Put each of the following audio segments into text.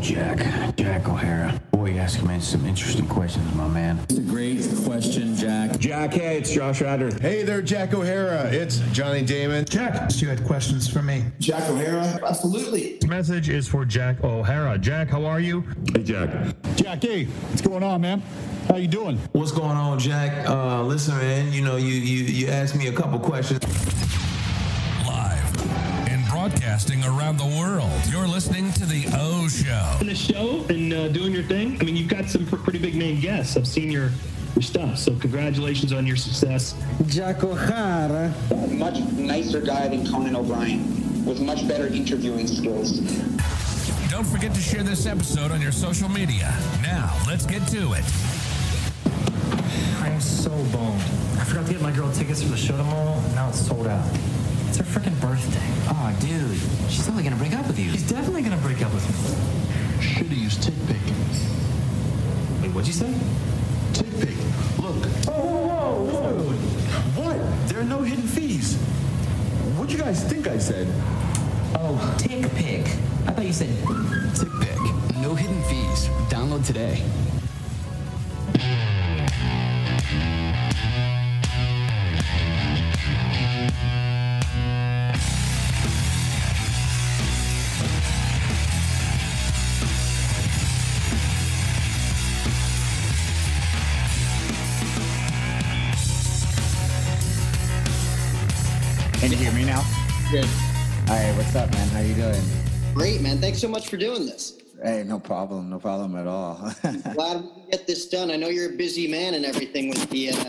Jack. Jack O'Hara. Boy, you asking me some interesting questions, my man. It's a great question, Jack. Jack, hey, it's Josh Ryder. Hey there, Jack O'Hara. It's Johnny Damon. Jack, you had questions for me. Jack O'Hara? Absolutely. This message is for Jack O'Hara. Jack, how are you? Hey, Jack. Jack, hey, what's going on, man? How you doing? What's going on, Jack? Uh, listen, man. You know, you you you asked me a couple questions. Live broadcasting around the world. You're listening to the O Show. In the show and uh, doing your thing. I mean, you've got some pretty big name guests. I've seen your your stuff. So congratulations on your success. Jack O'Hara. Much nicer guy than Conan O'Brien, with much better interviewing skills. Don't forget to share this episode on your social media. Now, let's get to it. I'm so boned. I forgot to get my girl tickets for the show tomorrow, and now it's sold out. It's her freaking birthday. Oh, dude. She's only gonna break up with you. She's definitely gonna break up with me. Should've used tick pick. Wait, what'd you say? Tick pick. Look. Oh, whoa, whoa, whoa. What? There are no hidden fees. What'd you guys think I said? Oh, TickPick. I thought you said TickPick. No hidden fees. Download today. What's up, man? How you doing? Great, man. Thanks so much for doing this. Hey, no problem. No problem at all. Glad we can get this done. I know you're a busy man and everything with the uh,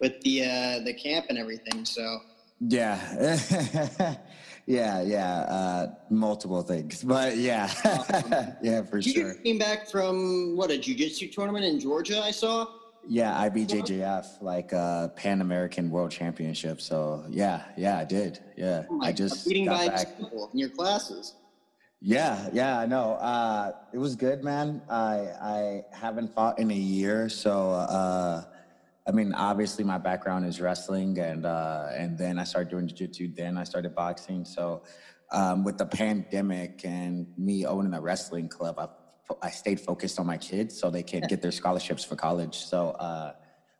with the uh, the camp and everything. So yeah, yeah, yeah. Uh, multiple things, but yeah, yeah, for you sure. You came back from what a jujitsu tournament in Georgia. I saw. Yeah, IBJJF, like uh, Pan American World Championship. So yeah, yeah, I did. Yeah, Oh I just beating by back. people in your classes. Yeah, yeah, I know. Uh, it was good, man. I I haven't fought in a year, so uh, I mean, obviously my background is wrestling, and uh, and then I started doing jiu-jitsu. Then I started boxing. So um, with the pandemic and me owning a wrestling club, I I stayed focused on my kids so they could get their scholarships for college. So. Uh,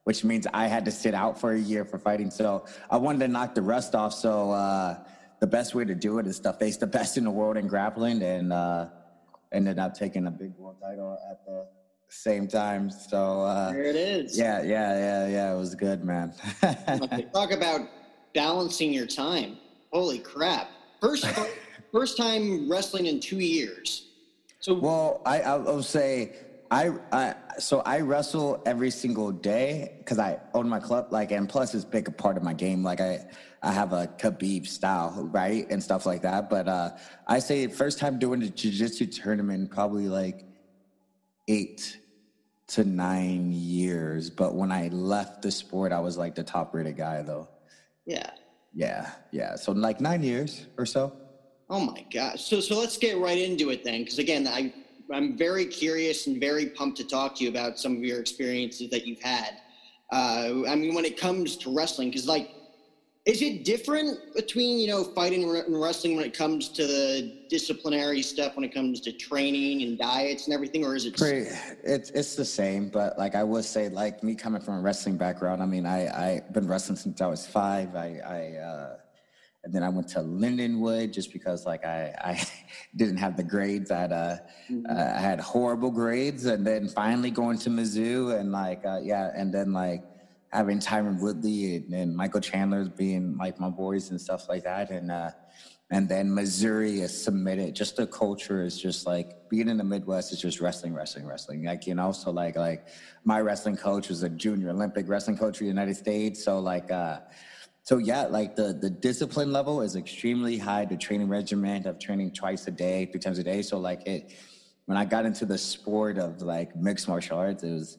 which means I had to sit out for a year for fighting. So I wanted to knock the rust off. So uh, the best way to do it is to face the best in the world in grappling, and uh, ended up taking a big world title at the same time. So uh, There it is. Yeah, yeah, yeah, yeah. It was good, man. Talk about balancing your time. Holy crap! First first time wrestling in two years. So well, I I will say I I so I wrestle every single day because I own my club. Like, and plus it's big a part of my game. Like I I have a Khabib style, right, and stuff like that. But uh, I say first time doing the jiu-jitsu tournament probably like eight to nine years. But when I left the sport, I was like the top rated guy though. yeah. Yeah, yeah. So like nine years or so. Oh my gosh. So so let's get right into it then, because again, I I'm very curious and very pumped to talk to you about some of your experiences that you've had. Uh, I mean, when it comes to wrestling, because like, is it different between you know fighting and wrestling when it comes to the disciplinary stuff, when it comes to training and diets and everything, or is it? Pretty, it's it's the same, but like I would say, like me coming from a wrestling background, I mean, I I've been wrestling since I was five. I I uh, and then I went to Lindenwood just because like I I didn't have the grades. I had uh, uh, I had horrible grades, and then finally going to Mizzou, and like uh, yeah, and then like having Tyron Woodley and, and Michael Chandler's being like my boys and stuff like that, and uh, and then Missouri is submitted. Just the culture is just like being in the Midwest is just wrestling, wrestling, wrestling. Like you know, so like like my wrestling coach was a junior Olympic wrestling coach for the United States. So like uh, so yeah, like the the discipline level is extremely high. The training regimen of training twice a day, three times a day. So like it, when I got into the sport of like mixed martial arts, it was.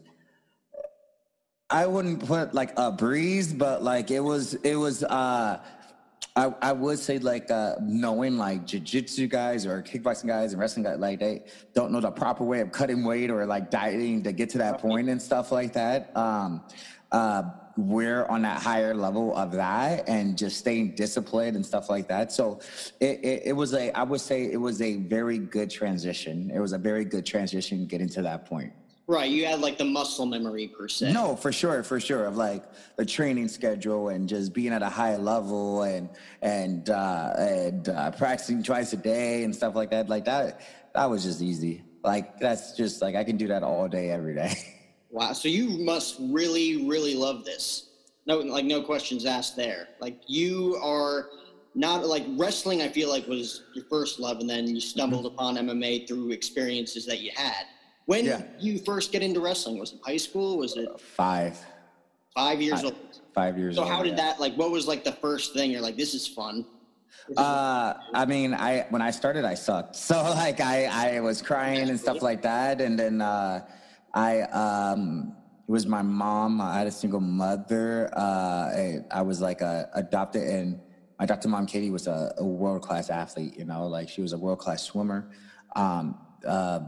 I wouldn't put like a breeze, but like it was, it was. uh I, I would say like uh, knowing like jiu-jitsu guys or kickboxing guys and wrestling guys like they don't know the proper way of cutting weight or like dieting to get to that point and stuff like that. Um, uh, we're on that higher level of that and just staying disciplined and stuff like that. So it, it, it was a, I would say it was a very good transition. It was a very good transition getting to that point. Right, you had like the muscle memory per se. No, for sure, for sure. Of like the training schedule and just being at a high level and and uh, and uh, practicing twice a day and stuff like that. Like that, that was just easy. Like that's just like I can do that all day, every day. Wow, so you must really, really love this. No, like no questions asked there. Like you are not like wrestling. I feel like was your first love, and then you stumbled Mm-hmm. upon MMA through experiences that you had. When Yeah. did you first get into wrestling? Was it high school? Was it Five, five years Five. old? five years old. So old. how did yeah. that like? What was like the first thing you're like, this is fun? Uh, I mean, I when I started, I sucked. So like, I I was crying and stuff like that, and then uh, I um, it was my mom. I had a single mother. Uh, I, I was like a, adopted, and my adopted mom, Katie, was a, a world class athlete. You know, like she was a world class swimmer, um, uh,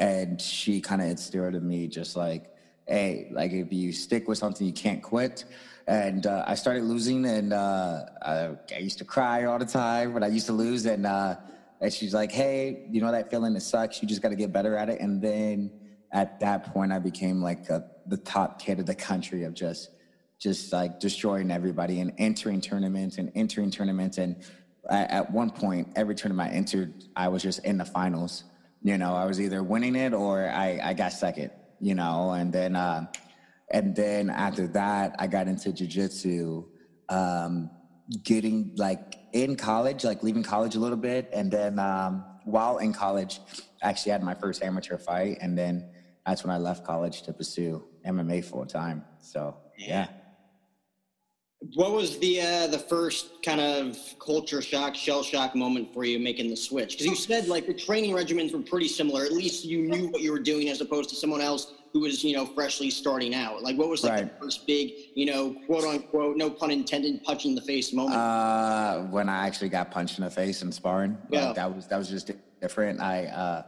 and she kind of instilled in me just like, hey, like if you stick with something, you can't quit and uh, I started losing, and uh, I, I used to cry all the time when I used to lose, and uh, and she's like, "Hey, you know that feeling? It sucks. You just got to get better at it." And then at that point, I became like a, the top kid of the country of just just like destroying everybody and entering tournaments and entering tournaments, and at, at one point, every tournament I entered, I was just in the finals. You know, I was either winning it or I, I got second. You know, and then. Uh, and then after that, I got into jujitsu, um, getting like in college, like leaving college a little bit. And then um, while in college, I actually had my first amateur fight. And then that's when I left college to pursue MMA full time. So, yeah. What was the uh, the first kind of culture shock, shell shock moment for you making the switch? Because you said like the training regimens were pretty similar. At least you knew what you were doing as opposed to someone else who was you know freshly starting out. Like what was like Right. the first big you know quote unquote no pun intended punch in the face moment? Uh, when I actually got punched in the face in sparring, like, Yeah. that was that was just different. I uh,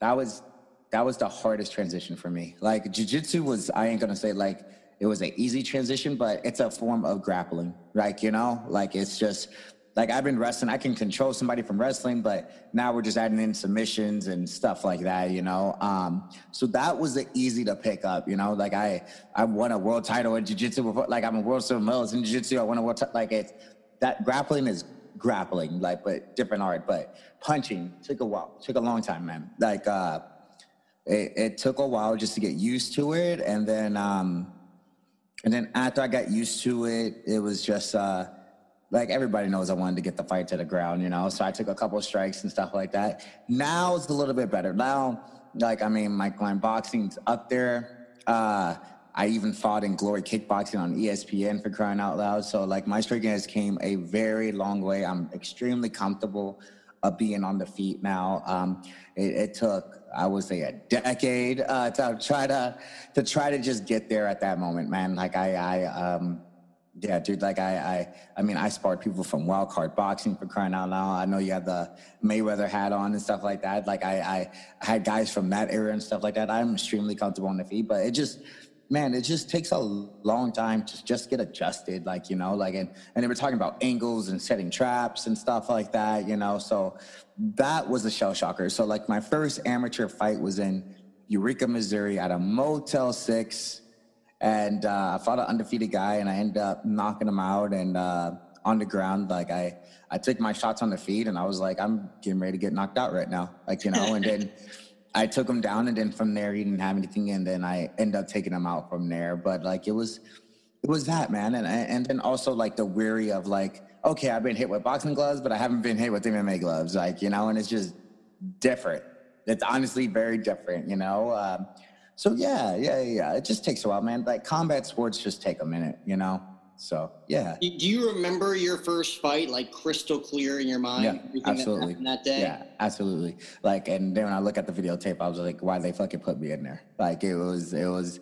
that was that was the hardest transition for me. Like jujitsu was, I ain't gonna say like it was an easy transition, but it's a form of grappling. Like you know, like it's just like I've been wrestling. I can control somebody from wrestling, but now we're just adding in submissions and stuff like that. You know, um, so that was the easy to pick up. You know, like I I won a world title in jiu-jitsu before. Like I'm a world silver medalist in jiu-jitsu. I won a world ti- like it's that grappling is grappling, like but different art. But punching took a while, took a long time, man. Like uh, it, it took a while just to get used to it, and then um, and then after I got used to it, it was just uh, like everybody knows I wanted to get the fight to the ground, you know. So I took a couple of strikes and stuff like that. Now it's a little bit better. Now, like I mean, my, my boxing's up there. Uh, I even fought in Glory Kickboxing on ESPN for crying out loud. So like my striking has came a very long way. I'm extremely comfortable of being on the feet now. Um, it, it took, I would say, a decade uh, to try to to try to just get there at that moment, man. Like I, I, um, yeah, dude. Like I, I, I mean, I sparred people from Wild Card Boxing for crying out loud. I know you have the Mayweather hat on and stuff like that. Like I, I, I had guys from that era and stuff like that. I'm extremely comfortable on the feet, but it just man, it just takes a long time to just get adjusted, like, you know, like, and, and they were talking about angles and setting traps and stuff like that, you know, so that was a shell shocker. So, like, my first amateur fight was in Eureka, Missouri at a Motel 6, and uh, I fought an undefeated guy, and I ended up knocking him out, and uh, on the ground, like, I, I took my shots on the feet, and I was like, I'm getting ready to get knocked out right now, like, you know, and then I took him down, and then from there he didn't have anything, and then I ended up taking him out from there. But like it was, it was that man, and and then also like the weary of like, okay, I've been hit with boxing gloves, but I haven't been hit with MMA gloves, like you know, and it's just different. It's honestly very different, you know. Um, so yeah, yeah, yeah. It just takes a while, man. Like combat sports just take a minute, you know. So yeah. Do you remember your first fight like crystal clear in your mind? Yeah, everything that absolutely. that day. Yeah, absolutely. Like, and then when I look at the videotape, I was like, why they fucking put me in there? Like, it was, it was,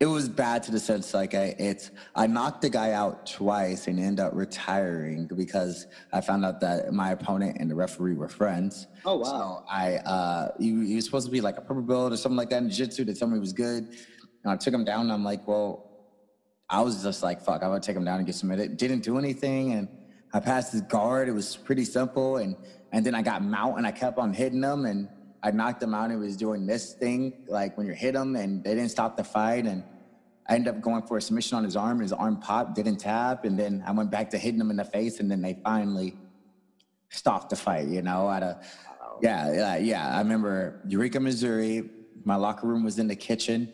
it was bad to the sense like I, it's, I knocked the guy out twice and ended up retiring because I found out that my opponent and the referee were friends. Oh wow. So I, uh, he, he was supposed to be like a purple belt or something like that in jiu-jitsu. They told me he was good. And I took him down and I'm like, well, I was just like, fuck, I'm gonna take him down and get submitted. Didn't do anything, and I passed his guard. It was pretty simple, and and then I got mount and I kept on hitting him, and I knocked him out. And he was doing this thing, like when you hit him, and they didn't stop the fight, and I ended up going for a submission on his arm. And his arm popped, didn't tap, and then I went back to hitting him in the face, and then they finally stopped the fight. You know, at a yeah, yeah, yeah. I remember Eureka, Missouri. My locker room was in the kitchen.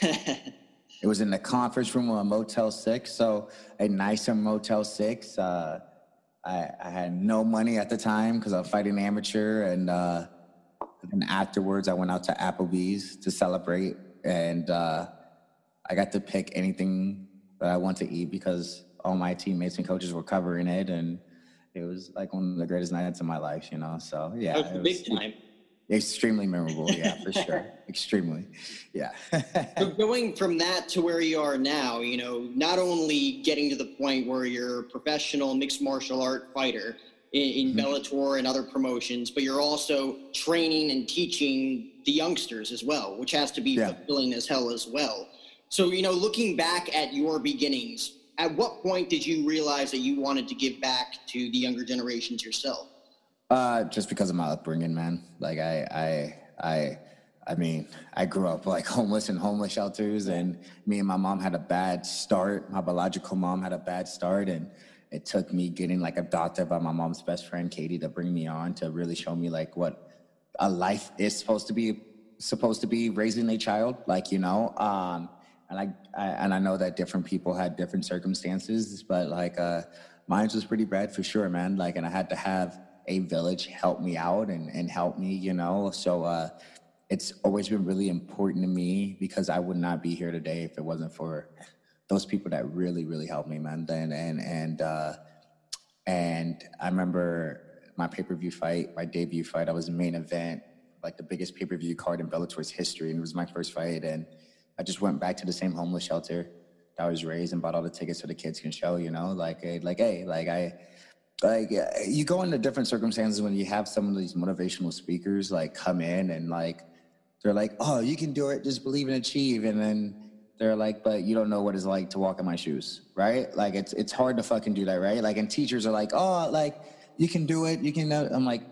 it was in the conference room of a Motel Six, so a nicer Motel Six. Uh, I, I, had no money at the time because I was fighting amateur, and uh, and afterwards I went out to Applebee's to celebrate, and uh, I got to pick anything that I want to eat because all my teammates and coaches were covering it, and it was like one of the greatest nights of my life, you know. So yeah, it was big time. Extremely memorable, yeah, for sure. Extremely, yeah. so going from that to where you are now, you know, not only getting to the point where you're a professional mixed martial art fighter in, in mm-hmm. Bellator and other promotions, but you're also training and teaching the youngsters as well, which has to be yeah. fulfilling as hell as well. So, you know, looking back at your beginnings, at what point did you realize that you wanted to give back to the younger generations yourself? Uh, just because of my upbringing, man. Like I, I, I, I mean, I grew up like homeless in homeless shelters, and me and my mom had a bad start. My biological mom had a bad start, and it took me getting like adopted by my mom's best friend Katie to bring me on to really show me like what a life is supposed to be supposed to be raising a child. Like you know, um, and I, I, and I know that different people had different circumstances, but like uh, mine was pretty bad for sure, man. Like, and I had to have a village help me out and and help me, you know. So uh, it's always been really important to me because I would not be here today if it wasn't for those people that really, really helped me, man. And and and uh, and I remember my pay per view fight, my debut fight. I was the main event, like the biggest pay per view card in Bellator's history, and it was my first fight and I just went back to the same homeless shelter that I was raised and bought all the tickets so the kids can show, you know, like, like, hey, like I, like you go into different circumstances when you have some of these motivational speakers like come in and like they're like, oh, you can do it, just believe and achieve, and then they're like, but you don't know what it's like to walk in my shoes, right? Like it's it's hard to fucking do that, right? Like and teachers are like, oh, like you can do it, you can. I'm like,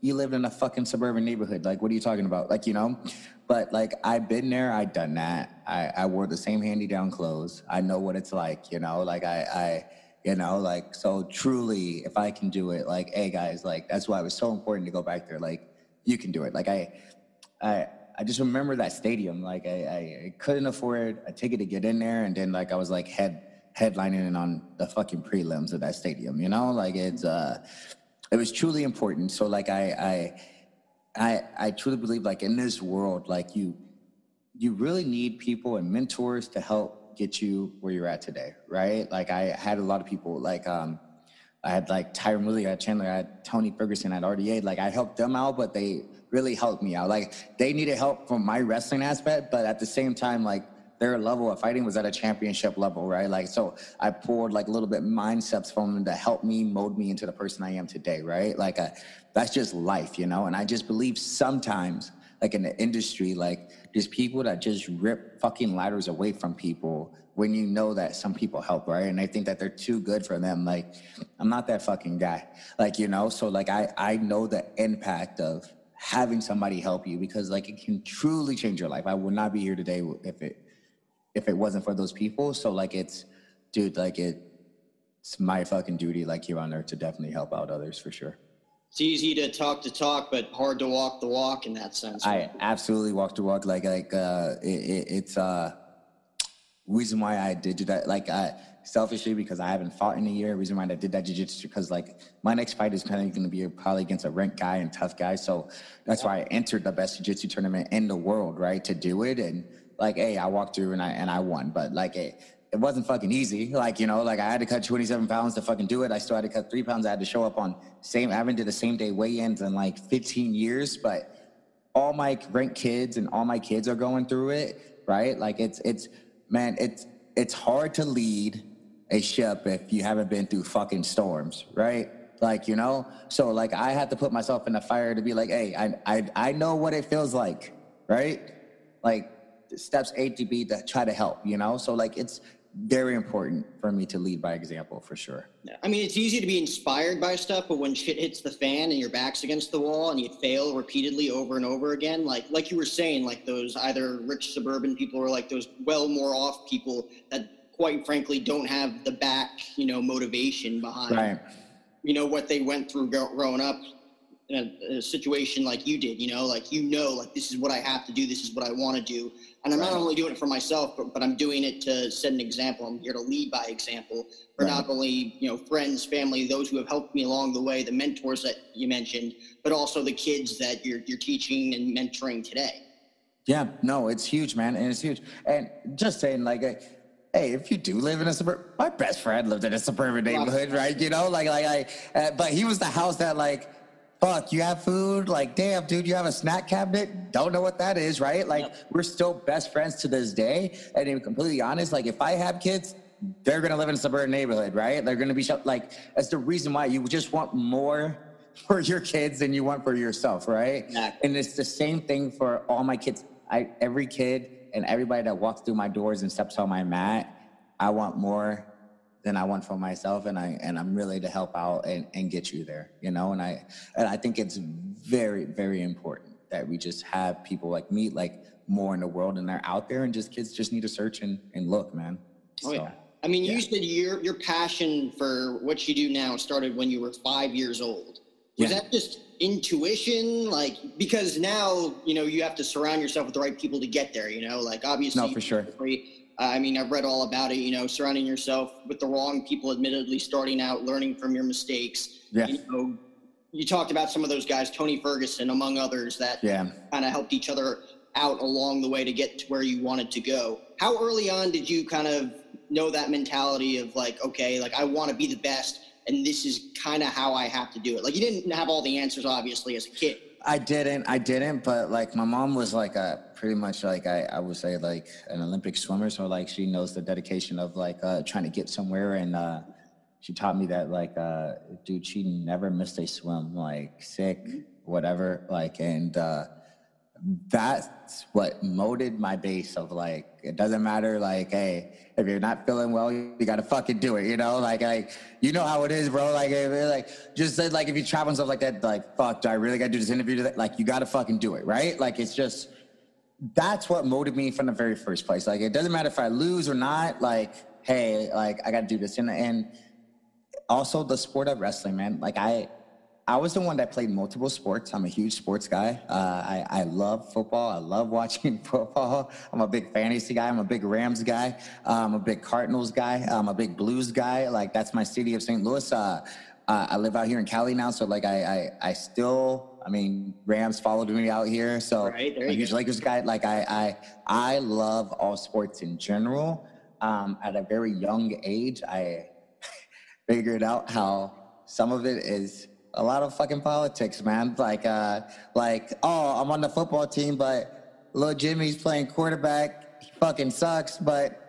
you lived in a fucking suburban neighborhood. Like, what are you talking about? Like, you know, but like I've been there, I've done that. I, I wore the same handy down clothes. I know what it's like, you know, like I, I, you know, like so truly, if I can do it, like, hey guys, like that's why it was so important to go back there. Like, you can do it. Like I, I, I just remember that stadium. Like I, I couldn't afford a ticket to get in there, and then like I was like head headlining on the fucking prelims of that stadium. You know, like it's uh, it was truly important. So like I, I I I truly believe like in this world, like you you really need people and mentors to help get you where you're at today, right? Like I had a lot of people like um I had like Tyron Woodley, I had Chandler, I had Tony Ferguson, I had RDA. Like I helped them out, but they really helped me out. Like they needed help from my wrestling aspect, but at the same time, like their level of fighting was at a championship level, right? Like so I poured like a little bit mindsets from them to help me mold me into the person I am today, right? Like I, that's just life, you know? And I just believe sometimes, like in the industry, like there's people that just rip fucking ladders away from people when you know that some people help, right? And I think that they're too good for them. Like, I'm not that fucking guy. Like, you know, so like I I know the impact of having somebody help you because like it can truly change your life. I would not be here today if it if it wasn't for those people. So like it's dude, like it it's my fucking duty like here on earth to definitely help out others for sure it's easy to talk the talk, but hard to walk the walk in that sense. I absolutely walk the walk. Like like uh, it, it, it's uh reason why I did that. Like I selfishly because I haven't fought in a year. Reason why I did that jiu-jitsu because like my next fight is kind of going to be probably against a ranked guy and tough guy. So that's why I entered the best jiu-jitsu tournament in the world, right? To do it and like, hey, I walked through and I and I won. But like, hey, it wasn't fucking easy. Like, you know, like I had to cut 27 pounds to fucking do it. I still had to cut three pounds. I had to show up on same, I haven't did the same day weigh-ins in like 15 years, but all my rent kids and all my kids are going through it, right? Like it's, it's, man, it's, it's hard to lead a ship if you haven't been through fucking storms, right? Like, you know? So like I had to put myself in the fire to be like, hey, I, I, I know what it feels like, right? Like steps A to B to try to help, you know? So like it's very important for me to lead by example for sure. Yeah. I mean, it's easy to be inspired by stuff, but when shit hits the fan and your back's against the wall and you fail repeatedly over and over again, like like you were saying, like those either rich suburban people or like those well more off people that quite frankly don't have the back, you know, motivation behind, right. you know, what they went through growing up in a, a, situation like you did, you know, like you know, like this is what I have to do, this is what I want to do, and I'm right. not only doing it for myself, but, but I'm doing it to set an example. I'm here to lead by example for right. not only you know friends, family, those who have helped me along the way, the mentors that you mentioned, but also the kids that you're you're teaching and mentoring today. Yeah, no, it's huge, man, and it's huge. And just saying, like, hey, if you do live in a suburb, my best friend lived in a suburban neighborhood, right? You know, like, like, I, uh, but he was the house that, like, fuck, you have food? Like, damn, dude, you have a snack cabinet? Don't know what that is, right? Like, yep. we're still best friends to this day. And to be completely honest, like, if I have kids, they're gonna live in a suburban neighborhood, right? They're gonna be like, that's the reason why you just want more for your kids than you want for yourself, right? Exactly. And it's the same thing for all my kids. I every kid and everybody that walks through my doors and steps on my mat, I want more than I want for myself, and I and I'm really to help out and, and get you there, you know. And I and I think it's very very important that we just have people like me, like more in the world, and they're out there, and just kids just need to search and, and look, man. Oh so, yeah. I mean, yeah. you said your your passion for what you do now started when you were five years old. Was yeah. that just intuition like because now you know you have to surround yourself with the right people to get there you know like obviously no for sure uh, I mean, I've read all about it. You know, surrounding yourself with the wrong people, admittedly starting out, learning from your mistakes. Yeah. You know, you talked about some of those guys, Tony Ferguson, among others, that yeah. kind of helped each other out along the way to get to where you wanted to go. How early on did you kind of know that mentality of like, okay, like I want to be the best, and this is kind of how I have to do it? Like, you didn't have all the answers, obviously, as a kid. I didn't. I didn't. But like, my mom was like a pretty much like I, I would say like an Olympic swimmer. So like she knows the dedication of like uh, trying to get somewhere. And uh, she taught me that like, uh, dude, she never missed a swim, like sick, whatever. Like, and uh, that's what molded my base of like, it doesn't matter. Like, hey, if you're not feeling well, you gotta fucking do it. You know, like, like you know how it is, bro. Like, like just like if you travel and stuff like that, like, fuck, do I really gotta do this interview? Like, you gotta fucking do it, right? Like, it's just that's what motivated me from the very first place. Like, it doesn't matter if I lose or not. Like, hey, like I got to do this, and and also the sport of wrestling, man. Like, I I was the one that played multiple sports. I'm a huge sports guy. Uh, I I love football. I love watching football. I'm a big fantasy guy. I'm a big Rams guy. Uh, I'm a big Cardinals guy. I'm a big Blues guy. Like, that's my city of St. Louis. Uh, uh, I live out here in Cali now, so like I I, I still I mean, Rams followed me out here, so right, I'm a huge Lakers guy. Like I, I, I love all sports in general. Um, at a very young age, I figured out how some of it is a lot of fucking politics, man. Like, uh, like, oh, I'm on the football team, but little Jimmy's playing quarterback. He fucking sucks, but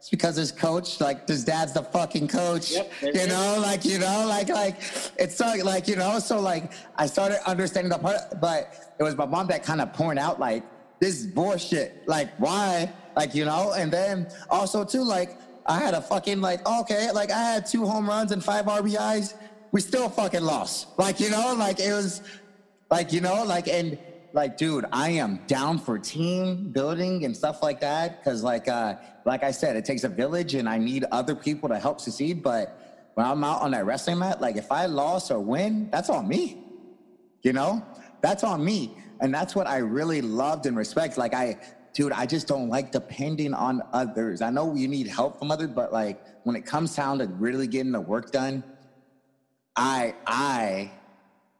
it's because his coach, like his dad's the fucking coach. Yep, you know, like you know, like like it's so like you know, so like I started understanding the part, but it was my mom that kind of pointed out like this is bullshit. Like why? Like you know, and then also too like I had a fucking like okay, like I had two home runs and five RBIs. We still fucking lost. Like you know, like it was like you know, like and like dude i am down for team building and stuff like that because like uh like i said it takes a village and i need other people to help succeed but when i'm out on that wrestling mat like if i lost or win that's on me you know? That's on me and that's what i really loved and respect like i dude i just don't like depending on others. I know you need help from others but like when it comes down to really getting the work done i i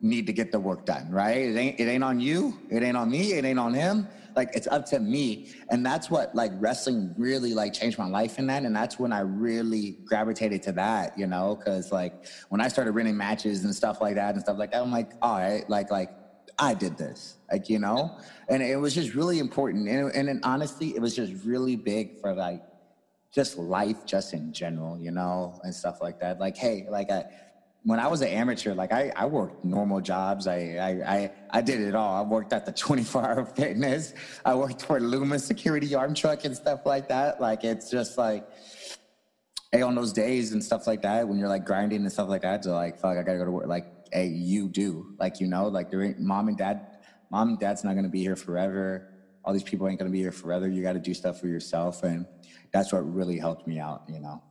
need to get the work done, right? It ain't it ain't on you, it ain't on me, it ain't on him. Like it's up to me. And that's what like wrestling really like changed my life in that. And that's when I really gravitated to that, you know, because like when I started winning matches and stuff like that and stuff like that, I'm like, all right, like like I did this, like you know, and it was just really important. And, and, and honestly, it was just really big for like just life, just in general, you know, and stuff like that. Like, hey, like I when I was an amateur, like I, I worked normal jobs. I, I, I, I did it all. I worked at the 24 hour fitness. I worked for Loomis security arm truck and stuff like that. Like, it's just like, hey, on those days and stuff like that, when you're like grinding and stuff like that, to like, fuck, I gotta go to work. Like, hey, you do. Like, you know, like there ain't mom and dad, mom and dad's not gonna be here forever. All these people ain't gonna be here forever. You gotta do stuff for yourself. And that's what really helped me out, you know.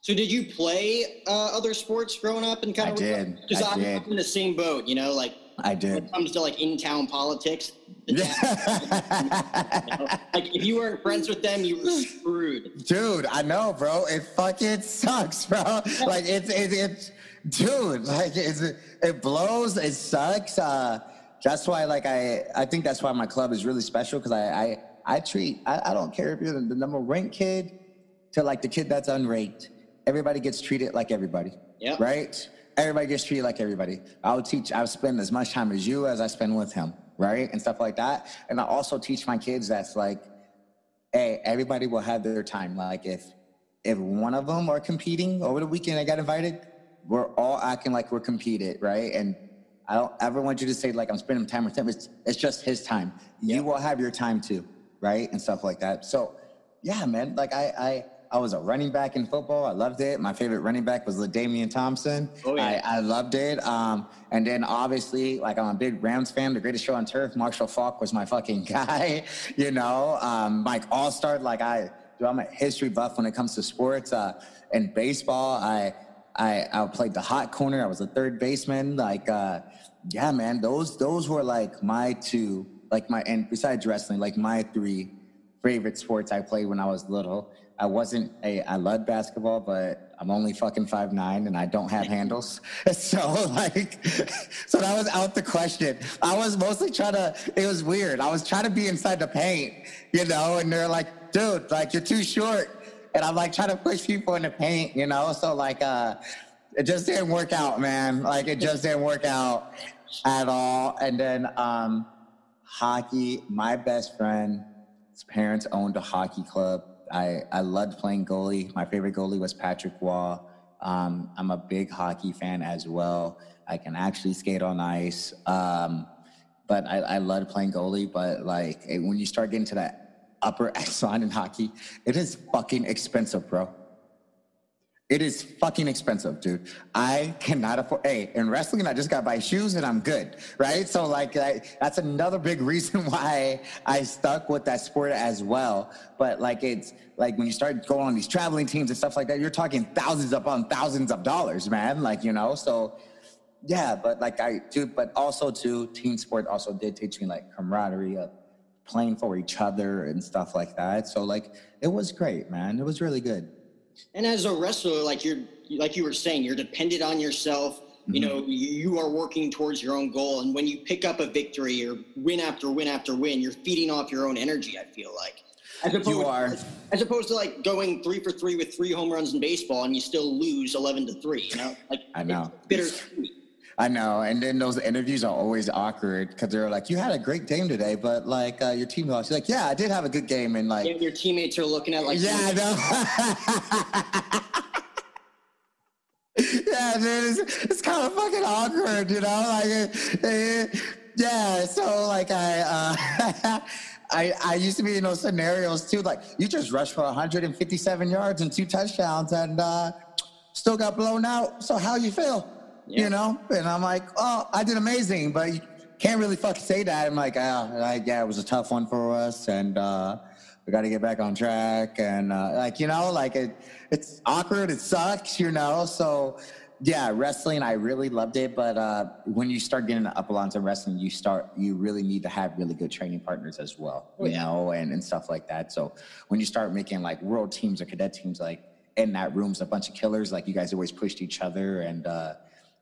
So did you play uh, other sports growing up and kind I of? did. Because I I'm did. in the same boat, you know, like I when did. it comes to like in town politics. the dad- you know, like if you weren't friends with them, you were screwed. Dude, I know, bro. It fucking sucks, bro. Like it's it's it's dude, like it's it blows, it sucks. Uh that's why like I I think that's why my club is really special because I, I I treat I, I don't care if you're the, the number ranked kid to like the kid that's unranked. Everybody gets treated like everybody. Yep. Right? Everybody gets treated like everybody. I'll teach I'll spend as much time as you as I spend with him, right? And stuff like that. And I also teach my kids that's like hey, everybody will have their time. Like if if one of them are competing over the weekend, I got invited. We're all acting like we're competed, right? And I don't ever want you to say like I'm spending time with him. It's it's just his time. You will have your time too, right? And stuff like that. So yeah, man. Like I I I was a running back in football. I loved it. My favorite running back was LaDainian Tomlinson. Oh, yeah. I, I loved it. Um, and then obviously, like I'm a big Rams fan. The greatest show on turf, Marshall Faulk was my fucking guy. You know, um, Mike Allstar. Like I, I'm a history buff when it comes to sports. Uh, and baseball, I, I, I played the hot corner. I was a third baseman. Like, uh, yeah, man, those those were like my two, like my and besides wrestling, like my three favorite sports I played when I was little. I wasn't a I loved basketball, but I'm only fucking five nine and I don't have handles. So like so that was out the question. I was mostly trying to it was weird. I was trying to be inside the paint, you know, and they're like, dude, like you're too short. And I'm like trying to push people in the paint, you know. So like uh it just didn't work out, man. Like it just didn't work out at all. And then um hockey, my best friend, his parents owned a hockey club. I, I loved playing goalie. My favorite goalie was Patrick Roy. Um, I'm a big hockey fan as well. I can actually skate on ice. Um, but I, I loved playing goalie. But like when you start getting to that upper echelon in hockey, it is fucking expensive, bro. It is fucking expensive, dude. I cannot afford. Hey, in wrestling, I just got buy shoes and I'm good, right? So, like, I, that's another big reason why I stuck with that sport as well. But like, it's like when you start going on these traveling teams and stuff like that, you're talking thousands upon thousands of dollars, man. Like, you know, so yeah. But like, I dude, but also too, team sport also did teach me like camaraderie of playing for each other and stuff like that. So like, it was great, man. It was really good. And as a wrestler, like you're like you were saying, you're dependent on yourself. You mm-hmm. know, you, are working towards your own goal, and when you pick up a victory or win after win after win, you're feeding off your own energy. I feel like, as opposed, You are. as opposed to like going three for three with three home runs in baseball, and you still lose eleven to three. You know, like I know. bittersweet. I know, and then those interviews are always awkward because they're like, "You had a great game today, but like uh, your team lost." You're like, "Yeah, I did have a good game," and like, Yeah, your teammates are looking at like, yeah, I know. yeah, dude, it's, it's kind of fucking awkward, you know. Like, it, it- yeah. So like, I, uh, I, I used to be in those scenarios too. Like, you just rushed for 157 yards and two touchdowns, and uh, still got blown out. So how you feel? You know? And I'm like, oh, I did amazing, but you can't really fucking say that. I'm like, oh, like, yeah, it was a tough one for us, and. uh we got to get back on track and uh, like you know like it it's awkward it sucks you know so yeah wrestling i really loved it but uh, when you start getting up along to wrestling you start you really need to have really good training partners as well you know and, and stuff like that so when you start making like world teams or cadet teams like in that room's a bunch of killers like you guys always pushed each other and uh,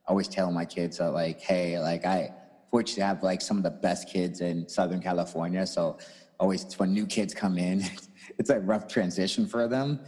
I always tell my kids that like hey like i fortunately have like some of the best kids in southern california so always when new kids come in, it's a rough transition for them.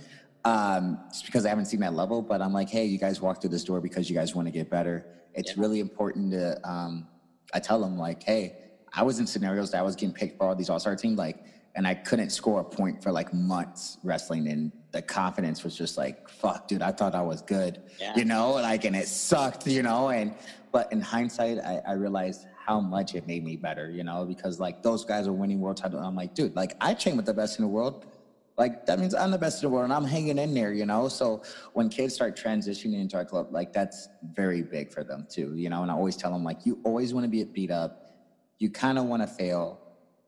Um, just because I haven't seen that level, but I'm like, hey, you guys walk through this door because you guys want to get better. It's really important to um, I tell them like, hey, I was in scenarios that I was getting picked for all these all-star teams, like, and I couldn't score a point for like months wrestling, and the confidence was just like, fuck, dude, I thought I was good, Yeah. you know, like, and it sucked, you know, and but in hindsight, I, I realized how much it made me better, you know, because like those guys are winning world title. I'm like, dude, like I train with the best in the world, Like that means I'm the best in the world and I'm hanging in there, you know? So when kids start transitioning into our club, like that's very big for them too, you know? And I always tell them like, you always want to be beat up. You kind of want to fail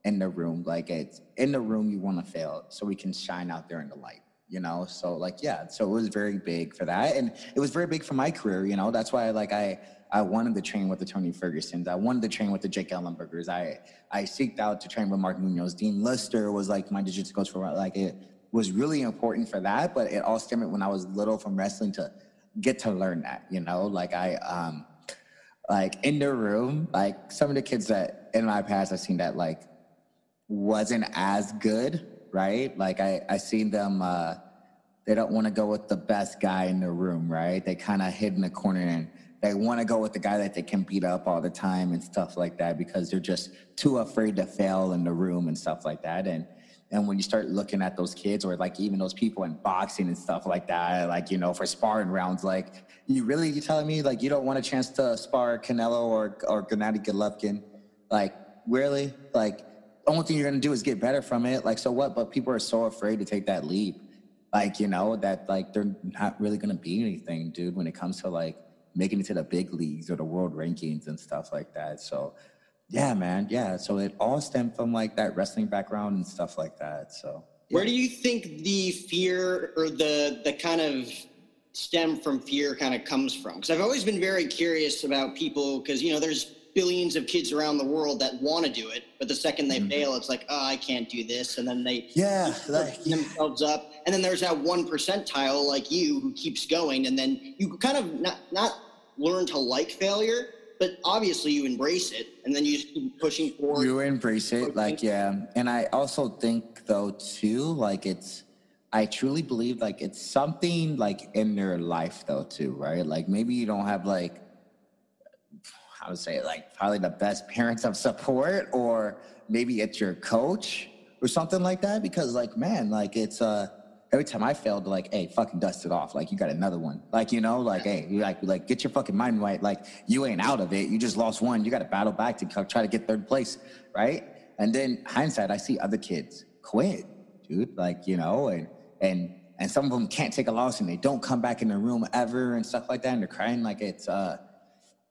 in the room. Like it's in the room, you want to fail so we can shine out there in the light, you know? So like, yeah, so it was very big for that. And it was very big for my career, you know? That's why like I, I wanted to train with the Tony Fergusons. I wanted to train with the Jake Ellenbergers. I I seeked out to train with Mark Munoz. Dean Lister was like my jiu-jitsu coach for like it was really important for that. But it all stemmed when I was little from wrestling to get to learn that. You know, like I um like in the room, like some of the kids that in my past I've seen that like wasn't as good, right? Like I I seen them. uh they don't want to go with the best guy in the room, right? They kind of hid in the corner and they want to go with the guy that they can beat up all the time and stuff like that because they're just too afraid to fail in the room and stuff like that. And and when you start looking at those kids or like even those people in boxing and stuff like that, like you know, for sparring rounds, like you really you telling me like you don't want a chance to spar Canelo or or Gennady Golovkin, like really, like only thing you're gonna do is get better from it. Like so what? But people are so afraid to take that leap, like you know that like they're not really gonna be anything, dude. When it comes to like making it to the big leagues or the world rankings and stuff like that. So, yeah, man, yeah. So it all stemmed from like that wrestling background and stuff like that. So, where do you think the fear or the the kind of stem from fear kind of comes from? Because I've always been very curious about people because you know there's billions of kids around the world that want to do it, but the second they mm-hmm. fail, it's like, oh, I can't do this, and then they yeah like, themselves up, and then there's that one percentile like you who keeps going, and then you kind of not not learn to like failure, but obviously you embrace it, and then you just keep pushing forward. You embrace it, like yeah, and I also think though too, like it's. I truly believe like it's something like in their life though too, right? Like maybe you don't have like I would say like probably the best parents of support, or maybe it's your coach or something like that. Because like, man, like it's uh every time I failed, like, hey, fucking dust it off. Like you got another one. Like, you know, like, hey, you like like get your fucking mind right. Like you ain't out of it. You just lost one. You gotta battle back to try to get third place. Right. And then hindsight, I see other kids quit, dude. Like, you know, and and and some of them can't take a loss and they don't come back in the room ever and stuff like that. And they're crying like it's uh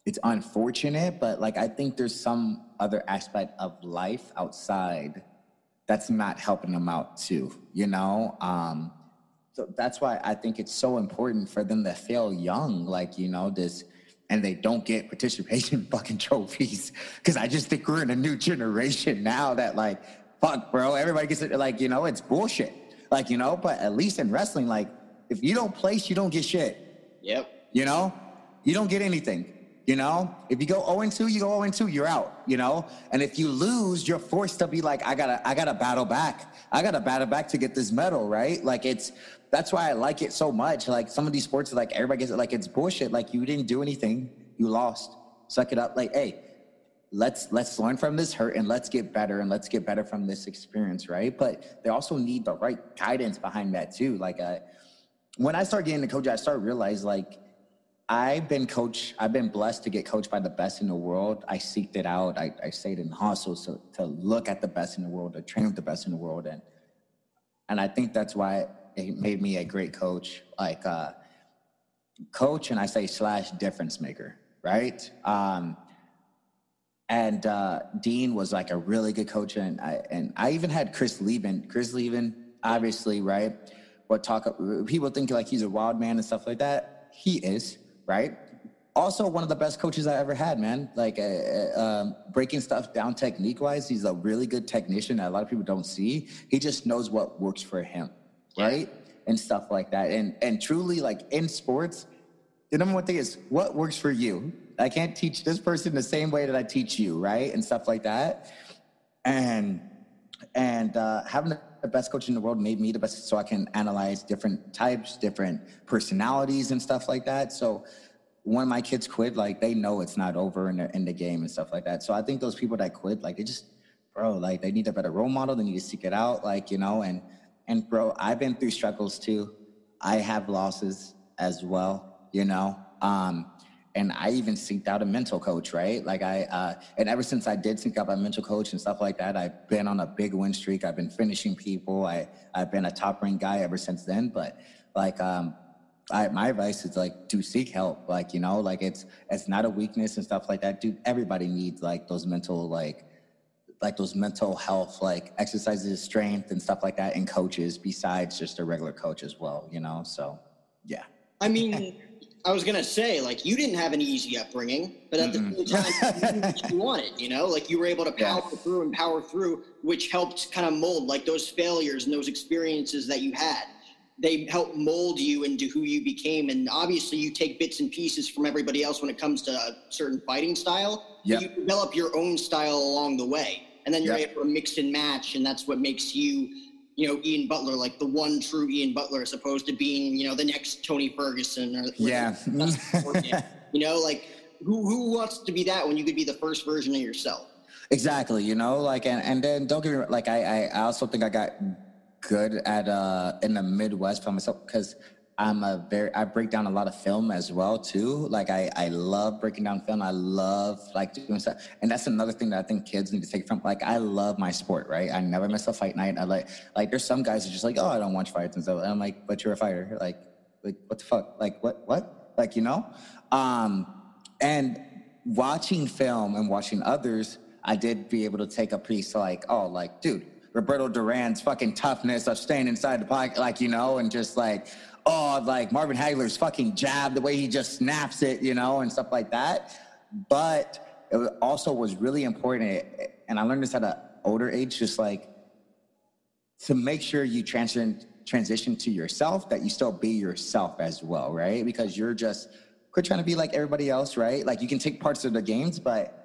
it's unfortunate, but like I think there's some other aspect of life outside that's not helping them out too, you know? Um, so that's why I think it's so important for them to fail young, like, you know, this, and they don't get participation fucking trophies. Cause I just think we're in a new generation now that, like, fuck, bro, everybody gets it, like, you know, it's bullshit. Like, you know, but at least in wrestling, like, if you don't place, you don't get shit. Yep. You know, you don't get anything. You know, if you go 0 2, you go 0 2, you're out, you know? And if you lose, you're forced to be like, I gotta, I gotta battle back. I gotta battle back to get this medal, right? Like it's that's why I like it so much. Like some of these sports, like everybody gets it, like it's bullshit. Like you didn't do anything, you lost. Suck it up. Like, hey, let's let's learn from this hurt and let's get better and let's get better from this experience, right? But they also need the right guidance behind that too. Like uh, when I started getting the coach, I started realize like I've been coached, I've been blessed to get coached by the best in the world. I seeked it out. I, I stayed in hostels to, to look at the best in the world, to train with the best in the world. And and I think that's why it made me a great coach, like uh, coach, and I say slash difference maker, right? Um, and uh, Dean was like a really good coach, and I and I even had Chris Leben. Chris Leben, obviously, right? What talk? People think like he's a wild man and stuff like that. He is right? Also, one of the best coaches I ever had, man. Like uh, uh, um, breaking stuff down technique wise, he's a really good technician that a lot of people don't see. He just knows what works for him, right? And stuff like that. And and truly, like in sports, the number one thing is what works for you. I can't teach this person the same way that I teach you, right? And stuff like that. And and uh, having the best coach in the world made me the best so I can analyze different types, different personalities and stuff like that. So when my kids quit, like they know it's not over in the, in the game and stuff like that. So I think those people that quit, like they just, bro, like they need a better role model. They need to seek it out, like, you know, and, and bro, I've been through struggles too. I have losses as well, you know, um, and I even seeked out a mental coach, right? Like I, uh, and ever since I did seek out a mental coach and stuff like that, I've been on a big win streak. I've been finishing people. I, I've been a top ranked guy ever since then. But like, um, I, my advice is like to seek help. Like you know, like it's it's not a weakness and stuff like that. Dude, everybody needs like those mental like like those mental health like exercises, strength and stuff like that, and coaches besides just a regular coach as well. You know, so yeah. I mean, I was gonna say like you didn't have an easy upbringing, but at Mm-mm. the same time, you what you wanted. You know, like you were able to power through and power through, which helped kind of mold like those failures and those experiences that you had. They help mold you into who you became, and obviously you take bits and pieces from everybody else when it comes to a certain fighting style. But you develop your own style along the way, and then you're Yep. able to mix and match, and that's what makes you you know, Ian Butler, like the one true Ian Butler, as opposed to being, you know, the next Tony Ferguson or Yeah. you know, like who who wants to be that when you could be the first version of yourself? Exactly, you know, like and, and then don't get me like I, I also think I got good at uh in the Midwest for myself because I'm a very I break down a lot of film as well too. Like I I love breaking down film. I love like doing stuff, and that's another thing that I think kids need to take from. Like I love my sport, right? I never miss a fight night. I like like there's some guys who just like oh I don't watch fights and stuff. And I'm like, but you're a fighter. Like like what the fuck? Like what what? Like you know, um, and watching film and watching others, I did be able to take a piece like oh like dude. Roberto Duran's fucking toughness of staying inside the pocket, like, you know, and just like, oh, like Marvin Hagler's fucking jab, the way he just snaps it, you know, and stuff like that. But it also was really important, and I learned this at an older age, just like to make sure you transition transition to yourself, that you still be yourself as well, right? Because you're just quit trying to be like everybody else, right? Like you can take parts of the games, but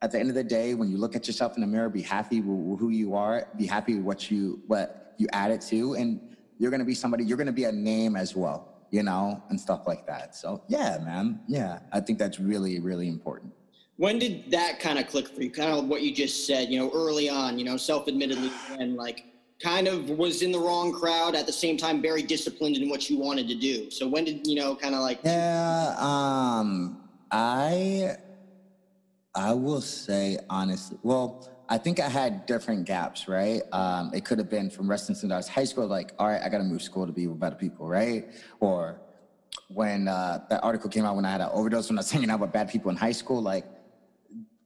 at the end of the day, when you look at yourself in the mirror, be happy with who you are, be happy with what you what you added to, and you're gonna be somebody. You're gonna be a name as well, you know, and stuff like that. So yeah, man, yeah, I think that's really really important. When did that kind of click for you? Kind of what you just said, you know, early on, you know, self-admittedly, when like kind of was in the wrong crowd at the same time, very disciplined in what you wanted to do. So when did you know, kind of like Yeah, um, I I will say honestly, well, I think I had different gaps, right? Um, it could have been from wrestling since I was high school, like, all right, I got to move school to be with better people, right? Or when uh, that article came out when I had an overdose when I was hanging out with bad people in high school, like,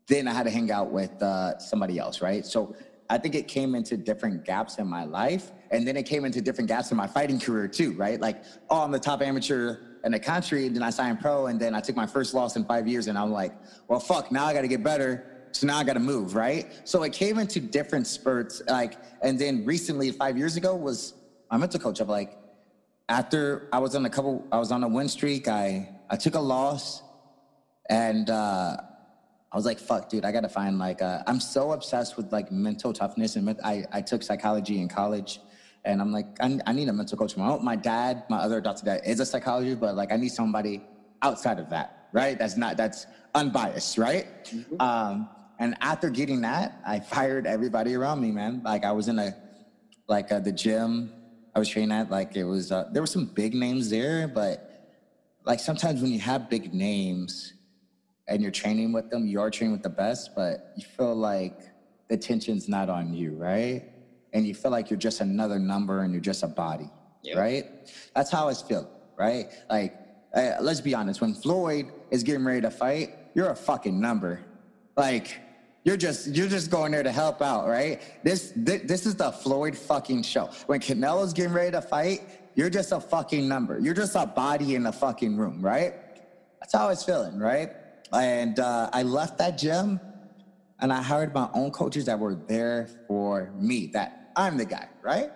then I had to hang out with uh, somebody else, right? So I think it came into different gaps in my life, and then it came into different gaps in my fighting career too, right? Like, oh, I'm the top amateur in the country, and then I signed pro, and then I took my first loss in five years, and I'm like, well, fuck, now I got to get better. So now I got to move, right? So it came into different spurts, like, and then recently, five years ago, was my mental coach. I'm like, after I was on a couple, I was on a win streak. I I took a loss, and uh, I was like, "Fuck, dude, I gotta find like." Uh, I'm so obsessed with like mental toughness, and I I took psychology in college, and I'm like, I, I need a mental coach. My my dad, my other adopted dad, is a psychologist, but like I need somebody outside of that, right? That's not that's unbiased, right? Um, and after getting that, I fired everybody around me, man. Like I was in a like uh, the gym I was training at, like it was uh, there were some big names there, but like sometimes when you have big names and you're training with them, you are training with the best, but you feel like the tension's not on you, right? And you feel like you're just another number and you're just a body, right? That's how I feel, right? Like, uh, let's be honest, when Floyd is getting ready to fight, you're a fucking number. Like, you're just you're just going there to help out, right? This this, this is the Floyd fucking show. When Canelo's getting ready to fight, you're just a fucking number. You're just a body in the fucking room, right? That's how I was feeling, right? And uh, I left that gym, and I hired my own coaches that were there for me. That I'm the guy, right?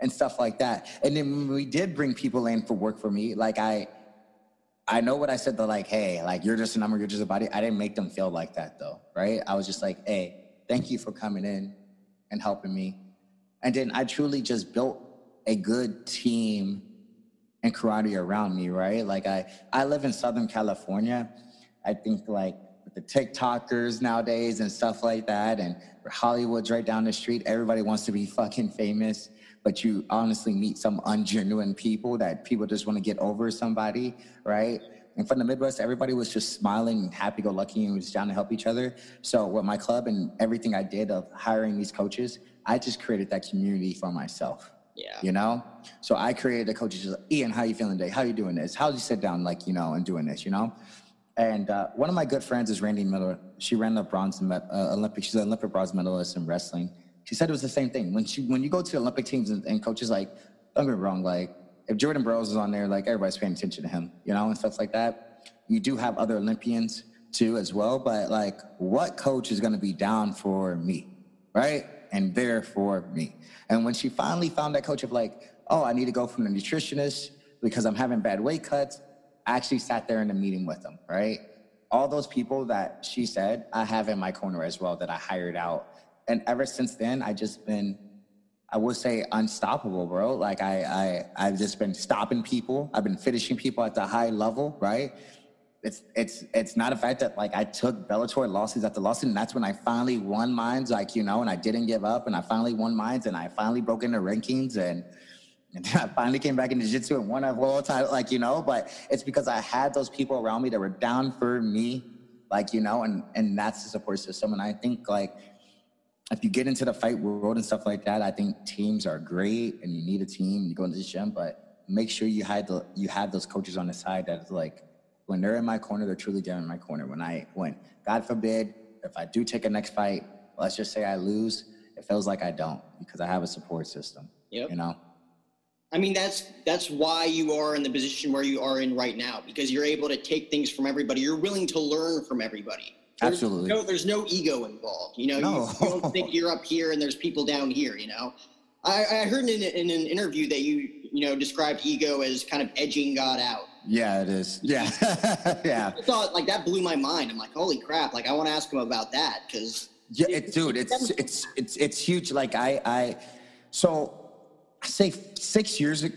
And stuff like that. And then we did bring people in for work for me, like I I know what I said. They're like, hey, like you're just a number, you're just a body. I didn't make them feel like that though, right? I was just like, hey, thank you for coming in and helping me. And then I truly just built a good team and karate around me, right? Like I, I live in Southern California. I think like the TikTokers nowadays and stuff like that, and Hollywood's right down the street. Everybody wants to be fucking famous, but you honestly meet some ungenuine people that people just want to get over somebody, right? and from the Midwest, everybody was just smiling and happy go lucky and was down to help each other. So with my club and everything I did of hiring these coaches, I just created that community for myself. Yeah. You know? So I created a coach just like, Ian, how you feeling today? How you doing this? How you sit down like, you know, and doing this, you know? And uh, one of my good friends is Randi Miller. She ran the bronze uh, Olympic. She's an Olympic bronze medalist in wrestling. She said it was the same thing. When she when you go to Olympic teams and, and coaches like, don't get me wrong, like if Jordan Burroughs is on there, like everybody's paying attention to him, you know, and stuff like that. You do have other Olympians too as well, but like what coach is gonna be down for me, right? And there for me. And when she finally found that coach of like, oh, I need to go from the nutritionist because I'm having bad weight cuts, I actually sat there in a meeting with them, right? All those people that she said, I have in my corner as well that I hired out. And ever since then, I just been, I would say unstoppable, bro. Like I, I, I've just been stopping people. I've been finishing people at the high level, right? It's, it's, it's not a fact that like I took Bellator losses after losses, and that's when I finally won mines, like you know, and I didn't give up, and I finally won mines, and I finally broke into rankings, and and I finally came back into jiu-jitsu and won a world title, like, you know, but it's because I had those people around me that were down for me, like, you know, and, and that's the support system. And I think like, if you get into the fight world and stuff like that, I think teams are great and you need a team, you go into the gym, but make sure you had the, you have those coaches on the side that's like, when they're in my corner, they're truly down in my corner. When I, when God forbid, if I do take a next fight, let's just say I lose, it feels like I don't because I have a support system, Yep. you know? I mean, that's that's why you are in the position where you are in right now because you're able to take things from everybody. You're willing to learn from everybody. There's Absolutely. No, there's no ego involved. You know, No. you, you don't think you're up here and there's people down here. You know, I, I heard in, in an interview that you you know described ego as kind of edging God out. Yeah, it is. Yeah. yeah. I thought like that blew my mind. I'm like, holy crap! Like I want to ask him about that because Yeah, it, dude, it's it's it's it's huge. Like I I so I say six years ago,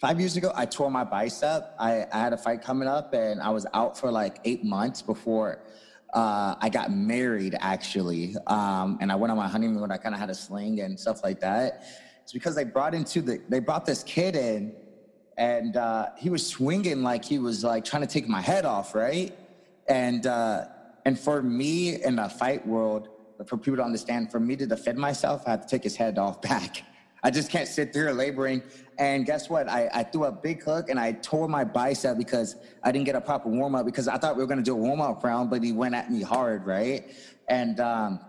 five years ago, I tore my bicep. I, I had a fight coming up, and I was out for like eight months before uh, I got married. Actually, um, and I went on my honeymoon. I kind of had a sling and stuff like that. It's because they brought into the they brought this kid in, and uh, he was swinging like he was like trying to take my head off, right? And uh, and for me in the fight world, for people to understand, for me to defend myself, I have to take his head off back. I just can't sit there laboring. And guess what? I, I threw a big hook and I tore my bicep because I didn't get a proper warm up because I thought we were going to do a warm up round, but he went at me hard, right? And um,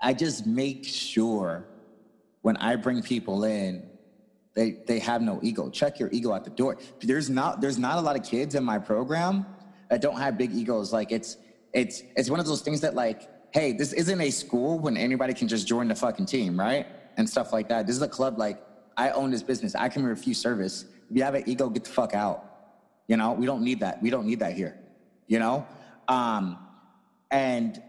I just make sure when I bring people in, they they have no ego. Check your ego at the door. There's not there's not a lot of kids in my program that don't have big egos. Like it's it's it's one of those things that like, hey, this isn't a school when anybody can just join the fucking team, right? And stuff like that. This is a club like I own this business. I can refuse service. If you have an ego, get the fuck out. You know, we don't need that. We don't need that here. You know? Um, and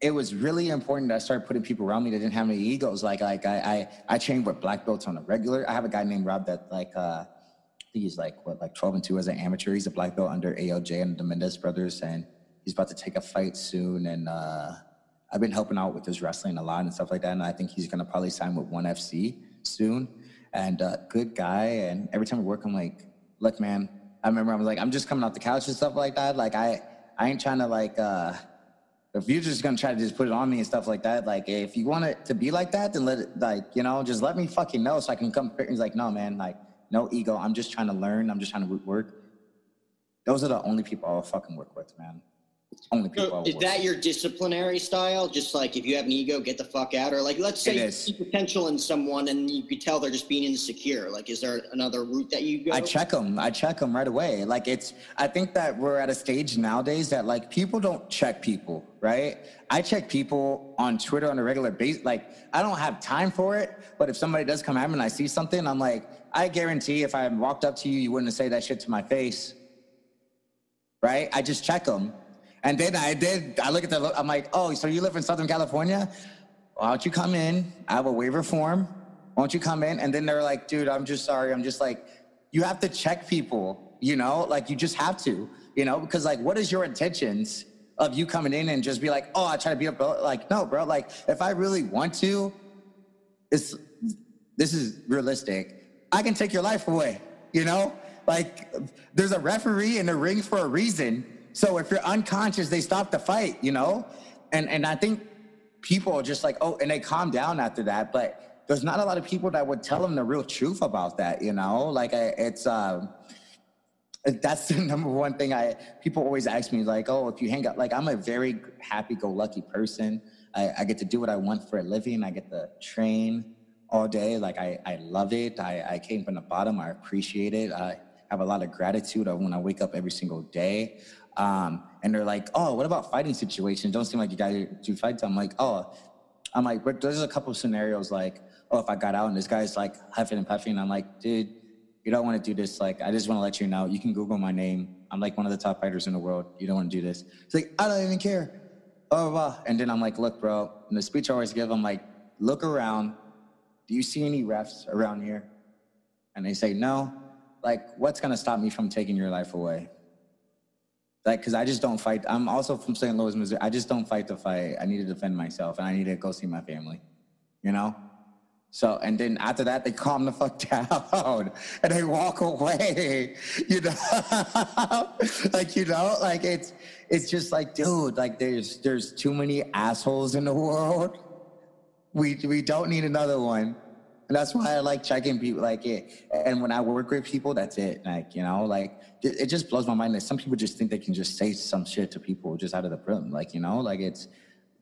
it was really important that I started putting people around me that didn't have any egos. Like, like I, I, I trained with black belts on a regular. I have a guy named Rob that like, uh, I think he's like what, like 12 and two as an amateur. He's a black belt under AOJ and the Mendes brothers, and he's about to take a fight soon. And uh, I've been helping out with his wrestling a lot and stuff like that. And I think he's gonna probably sign with One FC soon. And uh, good guy. And every time we work, I'm like, look, man. I remember I was like, I'm just coming off the couch and stuff like that. Like I, I ain't trying to like. uh if you're just gonna try to just put it on me and stuff like that, like if you want it to be like that, then let it like you know, just let me fucking know so I can come. He's like, no, man, like no ego. I'm just trying to learn. I'm just trying to work. Those are the only people I'll fucking work with, man. Only people. So is that your disciplinary style? Just like if you have an ego, get the fuck out, or like let's say you see potential in someone and you could tell they're just being insecure. Like, is there another route that you go? I check them. I check them right away. Like it's. I think that we're at a stage nowadays that like people don't check people, right? I check people on Twitter on a regular basis. Like I don't have time for it, but if somebody does come at me and I see something, I'm like, I guarantee if I walked up to you, you wouldn't say that shit to my face, right? I just check them, and then I did. I look at the. I'm like, oh, so you live in Southern California? Why don't you come in? I have a waiver form. Why don't you come in? And then they're like, dude, I'm just sorry. I'm just like, you have to check people, you know, like you just have to, you know, because like, what is your intentions of you coming in and just be like, oh, I try to beat up, bro. like, no, bro. Like, if I really want to, it's this is realistic. I can take your life away, you know. like there's a referee in the ring for a reason. So if you're unconscious, they stop the fight, you know? And and I think people are just like, oh, and they calm down after that. But there's not a lot of people that would tell them the real truth about that, you know? Like it's um that's the number one thing I people always ask me, like, oh, if you hang out, like I'm a very happy-go-lucky person. I, I get to do what I want for a living. I get to train all day. Like I, I love it. I, I came from the bottom. I appreciate it. I have a lot of gratitude when I wake up every single day. Um, and they're like, oh, what about fighting situations? Don't seem like you guys do fights. I'm like, oh, I'm like, but there's a couple of scenarios like, oh, if I got out and this guy's like huffing and puffing, I'm like, dude, you don't want to do this. Like, I just want to let you know. You can Google my name. I'm like one of the top fighters in the world. You don't want to do this. It's like, I don't even care. Blah. And then I'm like, look, bro. And the speech I always give, I'm like, look around. Do you see any refs around here? And they say, no. Like, what's going to stop me from taking your life away? Like, because I just don't fight. I'm also from St. Louis, Missouri. I just don't fight the fight. I need to defend myself and I need to go see my family, you know? So, and then after that, they calm the fuck down and they walk away, you know? like, you know, like it's, it's just like, dude, like there's, there's too many assholes in the world. We, we don't need another one. And that's why I like checking people like it. And when I work with people, that's it. Like, you know, like it, it just blows my mind that some people just think they can just say some shit to people just out of the brim. Like, you know, like it's,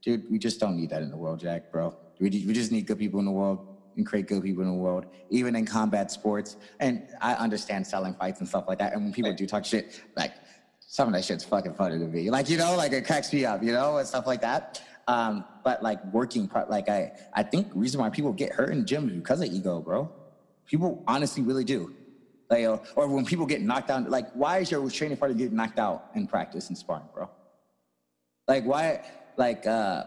dude, we just don't need that in the world, Jack, bro. We, we just need good people in the world and create good people in the world, even in combat sports. And I understand selling fights and stuff like that. And when people do talk shit, like some of that shit's fucking funny to me. Like, you know, like it cracks me up, you know, and stuff like that. Um, but like working part, like I, I think reason why people get hurt in the gym is because of ego, bro. People honestly really do. Like, or, or when people get knocked out, like, why is your training partner getting knocked out in practice and sparring, bro? Like, why, like, uh,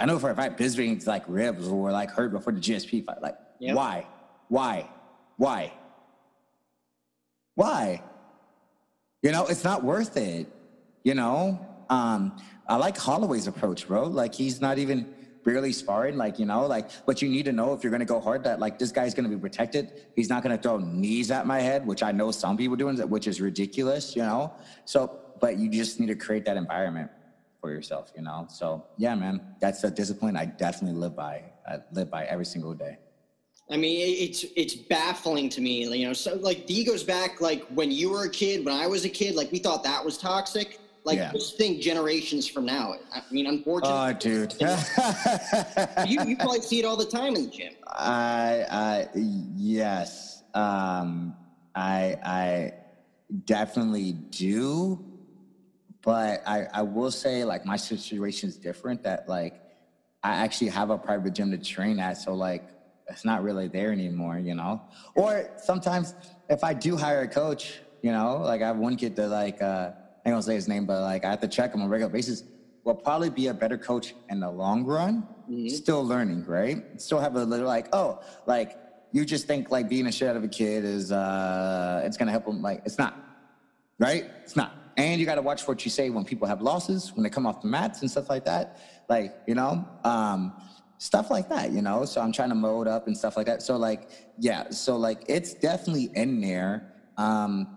I know for a fact Bisping's like ribs were like hurt before the GSP fight. Like, yep. why? Why? Why? Why? You know, it's not worth it. You know, um, I like Holloway's approach, bro. Like, he's not even barely sparring. Like, you know, like, but you need to know if you're to go hard that like this guy's to be protected. He's not to throw knees at my head, which I know some people doing, which is ridiculous. You know, so but you just need to create that environment for yourself, you know? So yeah, man, that's a discipline I definitely live by. I live by every single day. I mean, it's it's baffling to me, you know. So like the goes back like when you were a kid, when I was a kid, like we thought that was toxic. Like yeah. just think generations from now. I mean, unfortunately. Oh, dude. you you probably see it all the time in the gym. I I yes. Um, I I definitely do but I, I will say like my situation is different that like I actually have a private gym to train at. So like it's not really there anymore, you know? Or sometimes if I do hire a coach, you know, like I have one kid that like, uh, ain't gonna say his name, but like I have to check him on a regular basis, will probably be a better coach in the long run. Mm-hmm. Still learning, right? Still have a little like, oh, like you just think like being a shit out of a kid is, uh, it's gonna help him. Like it's not, right? It's not. And you got to watch what you say when people have losses, when they come off the mats and stuff like that. Like, you know, um, stuff like that, you know? So I'm trying to mold up and stuff like that. So, like, yeah, so like it's definitely in there. Um,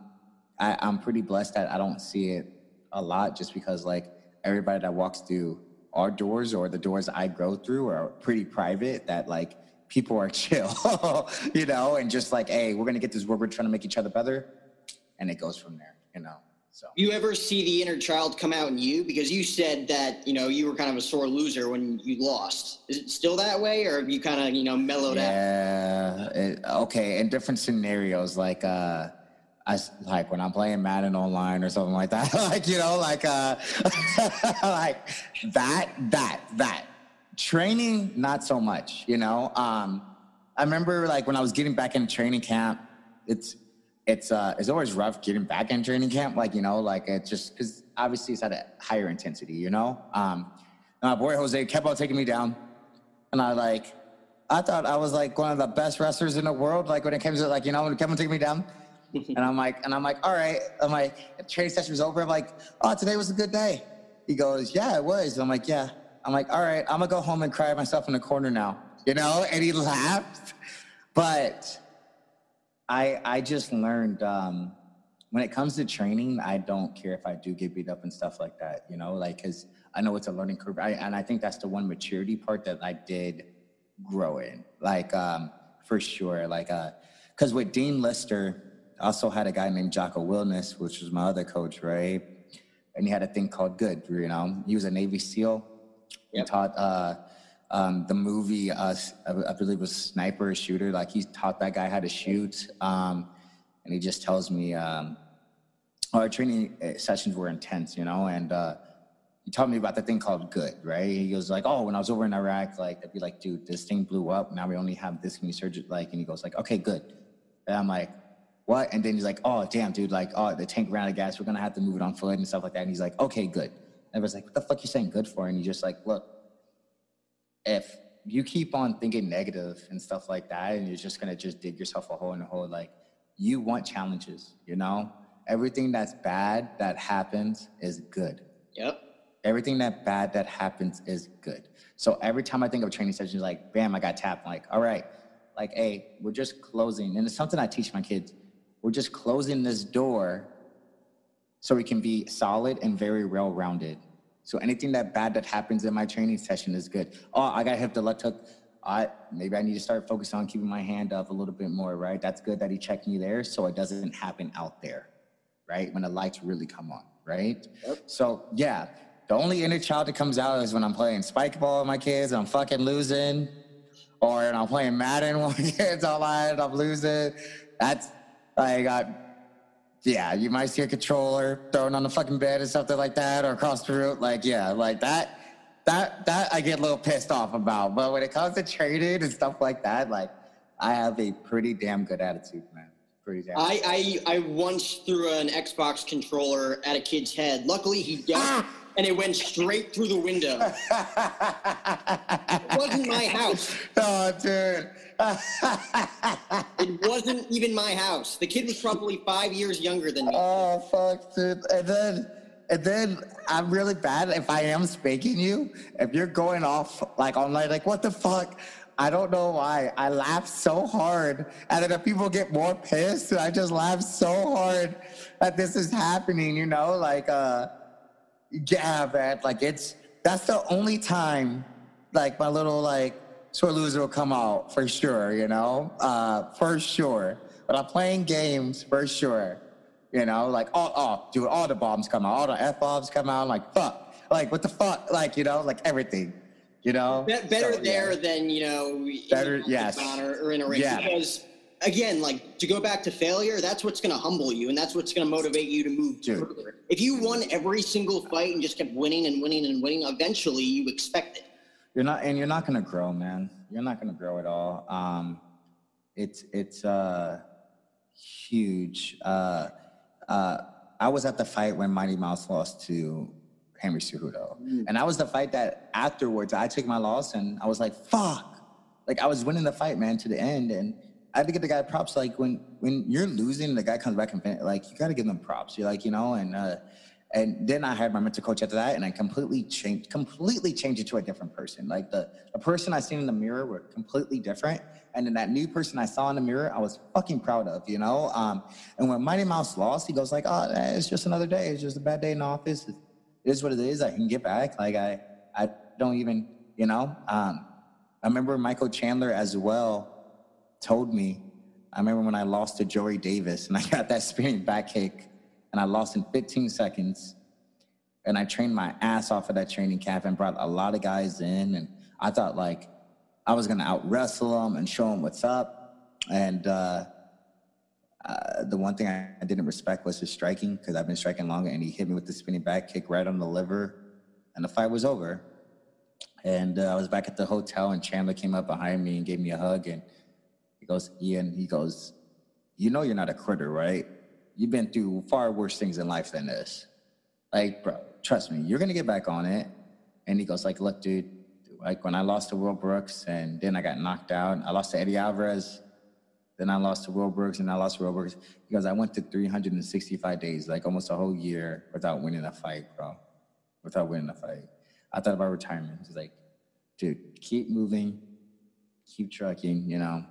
I, I'm pretty blessed that I don't see it a lot just because, like, everybody that walks through our doors or the doors I go through are pretty private that, like, people are chill, you know, and just like, hey, we're gonna get this work. We're trying to make each other better, and it goes from there, you know. So you ever see the inner child come out in you? Because you said that you know you were kind of a sore loser when you lost. Is it still that way, or have you kind of you know mellowed yeah, out? Yeah. Okay. In different scenarios, like uh, I like when I'm playing Madden online or something like that. like you know, like uh, like that, that, that. Training, not so much. You know. Um, I remember like when I was getting back in training camp. It's it's uh it's always rough getting back in training camp. Like you know, like it's just because obviously it's at a higher intensity. You know, um, my boy Jose kept on taking me down, and I like I thought I was like one of the best wrestlers in the world. Like when it came to like you know when it kept on taking me down. and I'm like, and I'm like, all right. I'm like, training session was over. I'm like, oh, today was a good day. He goes, yeah, it was. I'm like, yeah. I'm like, all right, I'm gonna go home and cry myself in the corner now, you know? And he laughed. But I I just learned um, when it comes to training, I don't care if I do get beat up and stuff like that. You know, like because I know it's a learning curve, I, and I think that's the one maturity part that I did grow in. Like um, for sure, like uh, because with Dean Lister, also had a guy named Jocko Willink, which was my other coach, right? And he had a thing called Good. You know, he was a Navy SEAL. He taught. Uh, um, the movie, uh, I, believe it was Sniper or Shooter, like he taught that guy how to shoot. Um, and he just tells me, um, our training uh, sessions were intense, you know, and uh, he taught me about the thing called good, right? He was like, oh, when I was over in Iraq, like, I'd be like, dude, this thing blew up. Now we only have this can many surgery, like, and he goes like, okay, good. And I'm like, what? And then he's like, oh, damn, dude, like, oh, the tank ran out of gas. We're going to have to move it on foot and stuff like that. And he's like, okay, good. And I was like, what the fuck you saying good for? And he's just like, look, if you keep on thinking negative and stuff like that, and you're just gonna just dig yourself a hole in the hole, like you want challenges, you know? Everything that's bad that happens is good. Yep. Everything that bad that happens is good. So every time I think of training sessions, like, bam, I got tapped. like, all right, like, hey, we're just closing. And it's something I teach my kids. We're just closing this door so we can be solid and very well rounded. So anything that bad that happens in my training session is good. Oh, I got hip the left hook. I maybe I need to start focusing on keeping my hand up a little bit more, right? That's good that he checked me there so it doesn't happen out there, right? When the lights really come on, right? Yep. So yeah, the only inner child that comes out is when I'm playing spike ball with my kids and I'm fucking losing, or I'm playing Madden with my kids online and I'm losing. That's like I yeah, you might see a controller thrown on the fucking bed or something like that, or across the room. Like, yeah, like that, that, that I get a little pissed off about. But when it comes to trading and stuff like that, like, I have a pretty damn good attitude, man. Pretty damn. I, I, I once threw an Xbox controller at a kid's head. Luckily, he ah! got and it went straight through the window. it wasn't my house. Oh, dude. it wasn't even my house. The kid was probably five years younger than me. Oh, fuck, dude. And then, and then I'm really bad if I am spanking you. If you're going off like online, like, what the fuck? I don't know why. I laugh so hard. And then if people get more pissed, I just laugh so hard that this is happening, you know? Like, uh, yeah, man. Like it's that's the only time like my little like sore loser will come out for sure, you know? Uh for sure. But I'm playing games for sure. You know, like oh oh dude, all the bombs come out, all the F bombs come out, I'm like fuck. Like what the fuck? Like, you know, like everything. You know? Be- better So, there yeah. than, you know, Better, yes. or, or in a race. Yeah. Because again, like to go back to failure, that's what's gonna humble you and that's what's gonna motivate you to move further. If you won every single fight and just kept winning and winning and winning, eventually you expect it. You're not, and you're not gonna grow, man. You're not gonna grow at all. Um, it's it's uh, huge. Uh, uh, I was at the fight when Mighty Mouse lost to Henry Cejudo, and that was the fight that afterwards I took my loss and I was like, "Fuck!" Like I was winning the fight, man, to the end, and I had to give the guy props. Like when when you're losing, the guy comes back and like you got to give them props. You're like, you know, and. uh and then I hired my mental coach after that, and I completely changed, completely changed it to a different person. Like the, the person I seen in the mirror were completely different, and then that new person I saw in the mirror, I was fucking proud of, you know. Um, and when Mighty Mouse lost, he goes like, "Oh, eh, it's just another day. It's just a bad day in the office. It is what it is. I can get back. Like I, I don't even, you know." Um, I remember Michael Chandler as well told me. I remember when I lost to Joey Davis, and I got that spinning back kick and I lost in 15 seconds. And I trained my ass off of that training camp and brought a lot of guys in. And I thought like I was gonna out wrestle them and show them what's up. And uh, uh, the one thing I, didn't respect was his striking because I've been striking longer. And he hit me with the spinning back kick right on the liver, and the fight was over. And uh, I was back at the hotel, and Chandler came up behind me and gave me a hug. And goes, Ian, he goes, You know, you're not a critter, right? You've been through far worse things in life than this. Like, bro, trust me, you're gonna get back on it. And he goes, like, look, dude, like when I lost to Will Brooks and then I got knocked out, I lost to Eddie Alvarez, then I lost to Will Brooks and I lost to Will Brooks. He goes, I went to 365 days, like almost a whole year without winning a fight, bro. Without winning a fight. I thought about retirement. He's like, dude, keep moving, keep trucking, you know.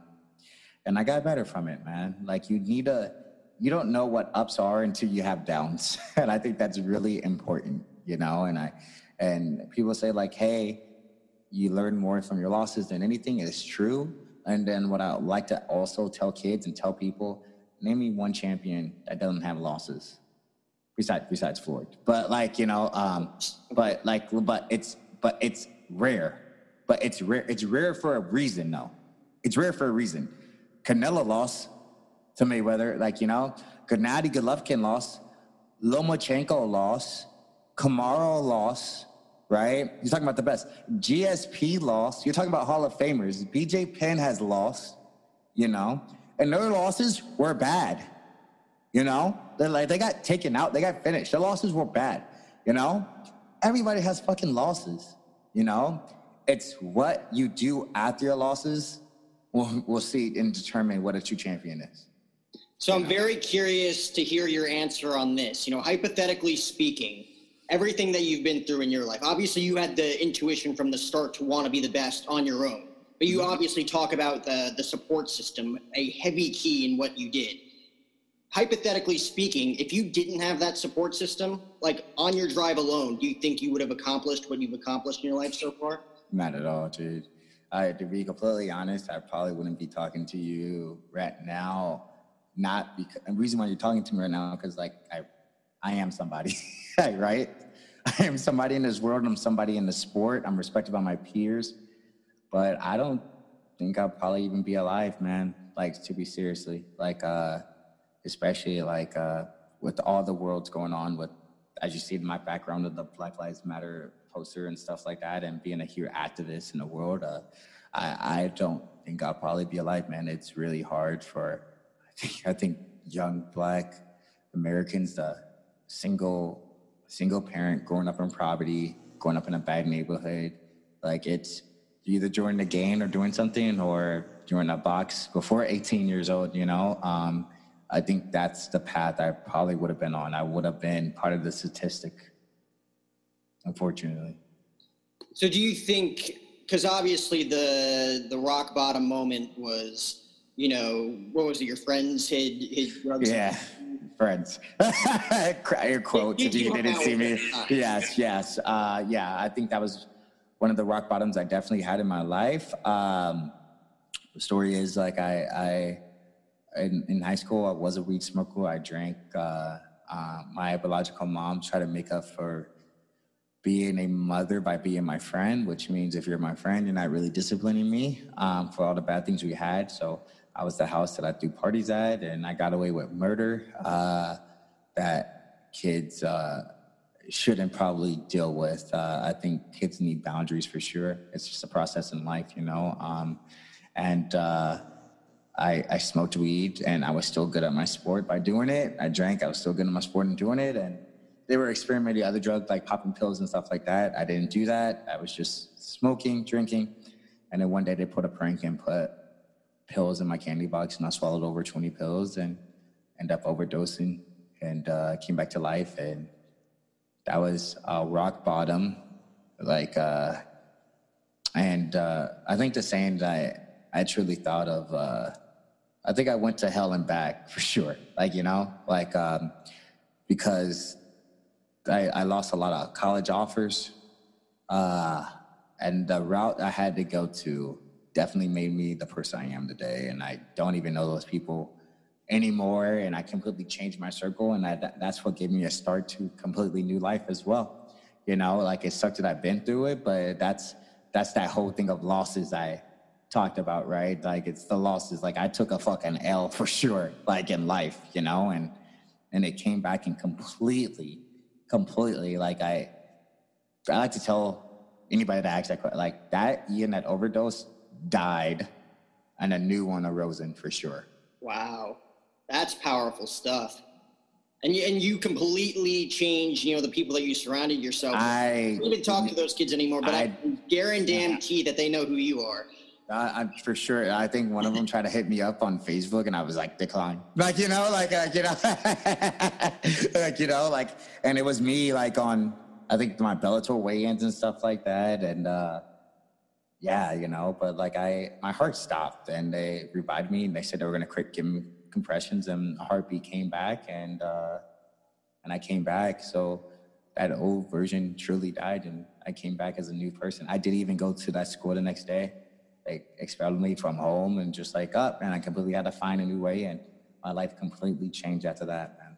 And I got better from it, man. Like you need a, you don't know what ups are until you have downs, and I think that's really important, you know. And I, and people say like, hey, you learn more from your losses than anything. It's true. And then what I like to also tell kids and tell people, name me one champion that doesn't have losses, besides besides Floyd. But like you know, um, but like, but it's but it's rare. But it's rare. It's rare for a reason, though. It's rare for a reason. Canelo lost to Mayweather, like you know, Gennady Golovkin lost, Lomachenko lost, Kamaru lost, right? You're talking about the best. GSP lost. You're talking about Hall of Famers. BJ Penn has lost, you know, and their losses were bad. You know, they like they got taken out. They got finished. Their losses were bad. You know, everybody has fucking losses. You know, it's what you do after your losses. We'll, we'll see and determine what a true champion is. So I'm very curious to hear your answer on this. You know, hypothetically speaking, everything that you've been through in your life, obviously you had the intuition from the start to want to be the best on your own. But you mm-hmm. obviously talk about the, the support system, a heavy key in what you did. Hypothetically speaking, if you didn't have that support system, like on your drive alone, do you think you would have accomplished what you've accomplished in your life so far? Not at all, dude. I, to be completely honest, I probably wouldn't be talking to you right now. Not because the reason why you're talking to me right now, because like I, I am somebody, right? I am somebody in this world. I'm somebody in the sport. I'm respected by my peers, but I don't think I'll probably even be alive, man. Like to be seriously, like, uh, especially like uh, with all the worlds going on with, as you see in my background of the Black Lives Matter poster and stuff like that, and being a hero activist in the world, uh, I, I don't think I'll probably be alive, man. It's really hard for, I think, I think young Black Americans, the single single parent growing up in poverty, growing up in a bad neighborhood, like it's either join the gang or doing something, or you're in a box before 18 years old. You know, um, I think that's the path I probably would have been on. I would have been part of the statistic unfortunately. So do you think because obviously the the rock bottom moment was, you know, what was it? Your friends hid hid drugs. Yeah, friends. your quotes. If you didn't see me. Yes, yes. Uh, yeah, I think that was one of the rock bottoms I definitely had in my life. Um, the story is like I, I in, in high school I was a weed smoker. I drank. Uh, uh, my biological mom tried to make up for being a mother by being my friend, which means if you're my friend, you're not really disciplining me um, for all the bad things we had. So I was the house that I threw parties at, and I got away with murder uh, that kids uh, shouldn't probably deal with. Uh, I think kids need boundaries for sure. It's just a process in life, you know. Um, and uh, I, I smoked weed, and I was still good at my sport by doing it. I drank, I was still good at my sport and doing it, and they were experimenting other drugs like popping pills and stuff like that. I didn't do that. I was just smoking, drinking. And then one day they put a prank and put pills in my candy box and I swallowed over 20 pills and ended up overdosing and uh, came back to life. And that was uh, rock bottom. Like, uh, and uh, I think the saying that I, I truly thought of, uh, I think I went to hell and back for sure. Like, you know, like, um, because I, I lost a lot of college offers. Uh, and the route I had to go to definitely made me the person I am today. And I don't even know those people anymore. And I completely changed my circle. And I, that's what gave me a start to completely new life as well. You know, like it sucked that I've been through it, but that's that's that whole thing of losses I talked about, right? Like it's the losses. Like I took a fucking L for sure, like in life, you know, and and it came back and completely completely. Like I, I like to tell anybody that asks that question, like that Ian that overdose died, and a new one arose in for sure. Wow, that's powerful stuff. And you, and you completely changed, you know, the people that you surrounded yourself with. I don't even talk to those kids anymore, but I, I guarantee that they know who you are. Uh, I'm for sure. I think one of them tried to hit me up on Facebook, and I was like, decline. Like you know, like uh, you know, like you know, like, and it was me like on I think my Bellator weigh-ins and stuff like that, and uh, yeah, you know, but like I, my heart stopped and they revived me and they said they were going to give me compressions and a heartbeat came back and, uh, and I came back. So that old version truly died and I came back as a new person. I didn't even go to that school the next day. They expelled me from home and just like up and I completely had to find a new way and my life completely changed after that, man.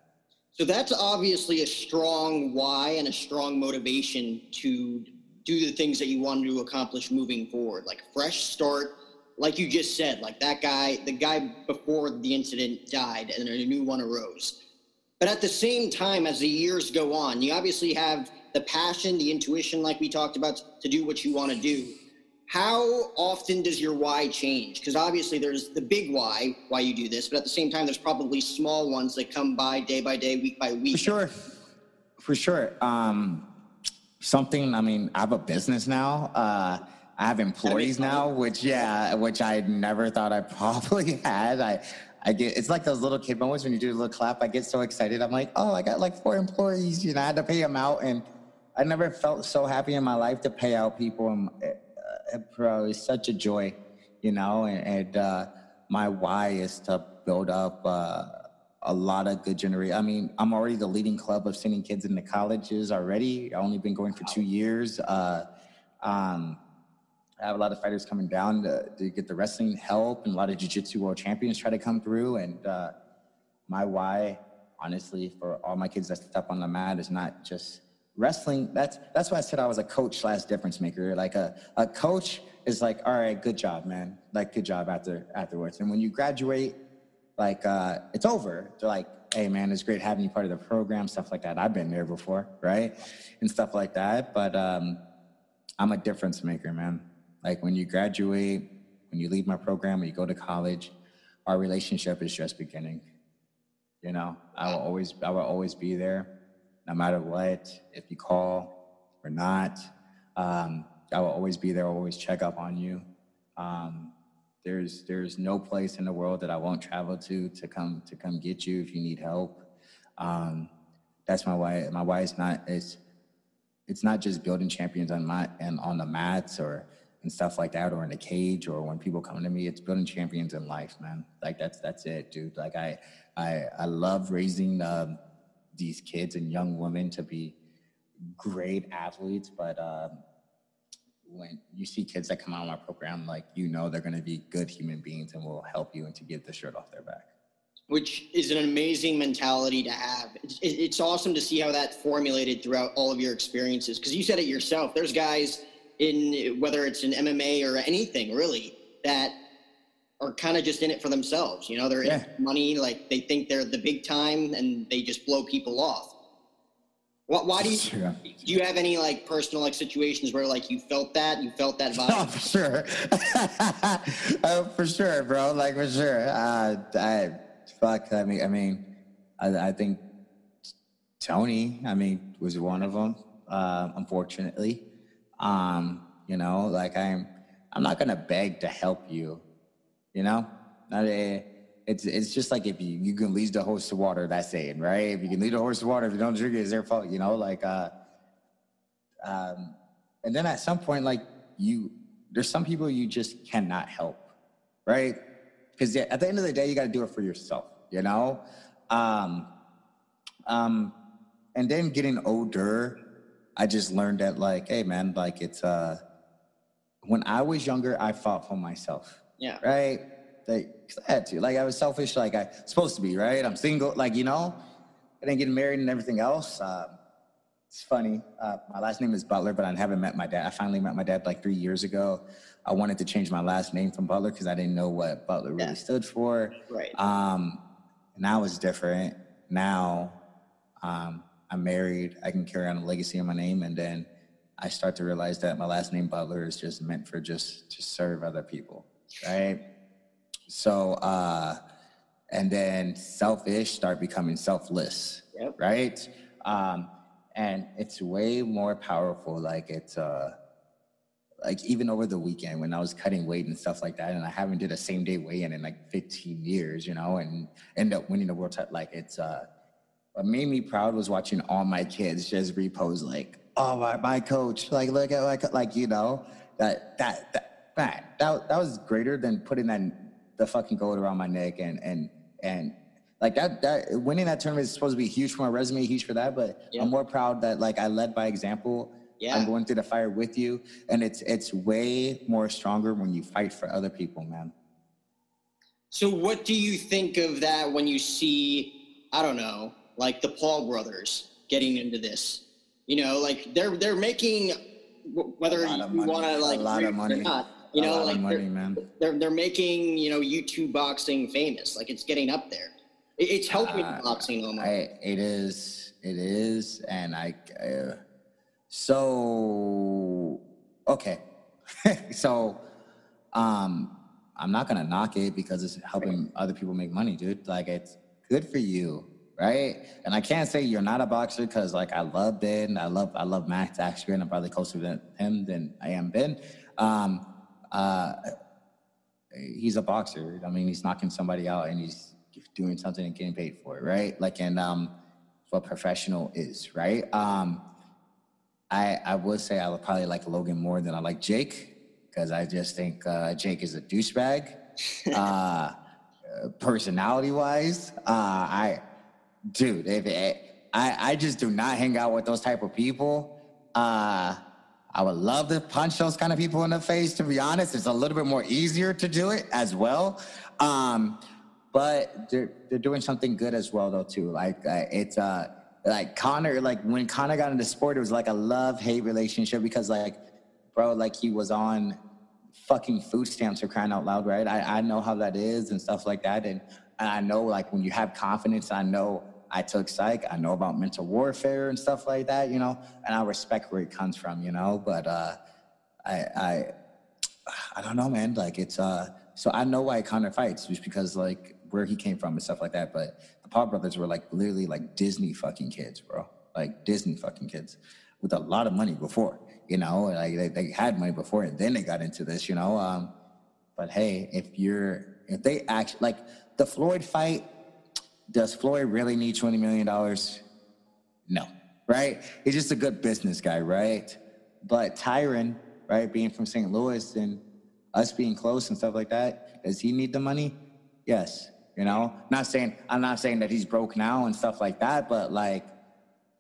So that's obviously a strong why and a strong motivation to do the things that you wanted to accomplish moving forward. Like fresh start, like you just said, like that guy, the guy before the incident died and a new one arose. But at the same time, as the years go on, you obviously have the passion, the intuition, like we talked about, to do what you want to do. How often does your why change? Because obviously there's the big why, why you do this, but at the same time, there's probably small ones that come by day by day, week by week. For sure. For sure. Um, something, I mean, I have a business now. Uh, I have employees now, which, yeah, which I never thought I probably had. I, I get it's like those little kid moments when you do a little clap. I get so excited. I'm like, oh, I got like four employees. You know, I had to pay them out, and I never felt so happy in my life to pay out people. Uh, bro, it's such a joy, you know. And, and uh, my why is to build up uh, a lot of good generation. I mean, I'm already the leading club of sending kids into colleges already. I've only been going for two years. Uh, um, I have a lot of fighters coming down to, to get the wrestling help, and a lot of jiu-jitsu world champions try to come through. And uh, my why, honestly, for all my kids that step on the mat is not just wrestling. That's that's why I said I was a coach slash difference maker. Like a, a coach is like, all right, good job, man. Like good job after afterwards. And when you graduate, like uh, it's over. They're like, hey man, it's great having you part of the program, stuff like that. I've been there before, right? And stuff like that. But um, I'm a difference maker, man. Like when you graduate, when you leave my program, when you go to college, our relationship is just beginning. You know, I will always, I will always be there, no matter what. If you call or not, um, I will always be there. I'll always check up on you. Um, there's, there's no place in the world that I won't travel to to come to come get you if you need help. Um, that's my why. My why is not it's it's not just building champions on my and on the mats or and stuff like that, or in a cage, or when people come to me, it's building champions in life, man. Like that's that's it, dude. Like I I I love raising um, these kids and young women to be great athletes, but um, when you see kids that come out of my program, like you know they're going to be good human beings and will help you and to get the shirt off their back. Which is an amazing mentality to have. It's, it's awesome to see how that formulated throughout all of your experiences. Because you said it yourself. There's guys in whether it's in MMA or anything really that are kind of just in it for themselves. You know, they're yeah. in money, like they think they're the big time and they just blow people off. Why, why do you yeah. do you have any like personal like situations where like you felt that you felt that vibe? Oh, for sure, oh, for sure, bro. Like for sure. Uh, I fuck. I mean, I mean, I, I think Tony. I mean, was one of them. Uh, unfortunately, um, you know, like I'm, I'm not gonna beg to help you. You know, not it's it's just like if you you can lead the horse to water. That saying, right? If you can lead a horse to water, if you don't drink it, it's their fault. You know, like, uh, um, and then at some point, like you, there's some people you just cannot help, right? Because at the end of the day, you got to do it for yourself. You know, um, um, and then getting older I just learned that like, hey man, like it's uh when I was younger, I fought for myself. Yeah. Right? Like I had to. Like I was selfish like I supposed to be, right? I'm single, like, you know, I didn't get married and everything else. Um, it's funny. Uh, my last name is Butler, but I haven't met my dad. I finally met my dad like three years ago. I wanted to change my last name from Butler because I didn't know what Butler really yeah. stood for. Right. Um, now it's different. Now, um, I'm married, I can carry on a legacy in my name. And then I start to realize that my last name Butler is just meant for just to serve other people, right? So, uh, and then selfish start becoming selfless, yep. right? Um, and it's way more powerful. Like it's, uh, like even over the weekend when I was cutting weight and stuff like that, and I haven't did a same day weigh in in like 15 years, you know, and end up winning the world title. Like it's, uh, what made me proud was watching all my kids just repose like, oh my, my coach, like look at like like you know that that that man, that that was greater than putting that the fucking gold around my neck and and and like that that winning that tournament is supposed to be huge for my resume, huge for that. But Yeah. I'm more proud that like I led by example. Yeah. I'm going through the fire with you, and it's it's way more stronger when you fight for other people, man. So, what do you think of that when you see, I don't know, like the Paul brothers getting into this? You know, like they're they're making whether you want to like a lot of money. not, you know, like of they're, man. they're they're making you know YouTube boxing famous. Like it's getting up there. It- It's helping Uh, boxing almost. I, it is, it is, and I. Uh, so okay, so um, I'm not gonna knock it because it's helping other people make money, dude. Like it's good for you, right? And I can't say you're not a boxer because like I love Ben, I love I love Max and I'm probably closer to him than I am Ben. Um, uh, he's a boxer. I mean, he's knocking somebody out and he's doing something and getting paid for it, right? Like, and um, what professional is, right? Um, I I would say I would probably like Logan more than I like Jake because I just think uh, Jake is a douchebag. uh, personality wise, uh, I, dude, if it, I I just do not hang out with those type of people. Uh, I would love to punch those kind of people in the face. To be honest, it's a little bit more easier to do it as well. Um, but they're they're doing something good as well though too. Like uh, it's uh like Conor like when Conor got into sport, it was like a love hate relationship because like bro like he was on fucking food stamps for crying out loud, right? I I know how that is and stuff like that, and and I know like when you have confidence, I know. I took psych. I know about mental warfare and stuff like that, you know, and I respect where it comes from, you know. But uh, I, I, I don't know, man. Like it's uh, so I know why Conor fights just because like where he came from and stuff like that. But the Paul brothers were like literally like Disney fucking kids, bro. Like Disney fucking kids with a lot of money before, you know. Like they, they had money before and then they got into this, you know. Um, but hey, if you're if they actually like the Floyd fight, does Floyd really need twenty million dollars? No, right? He's just a good business guy, right? But Tyron, right, being from St. Louis and us being close and stuff like that, does he need the money? Yes. You know, not saying I'm not saying that he's broke now and stuff like that, but like,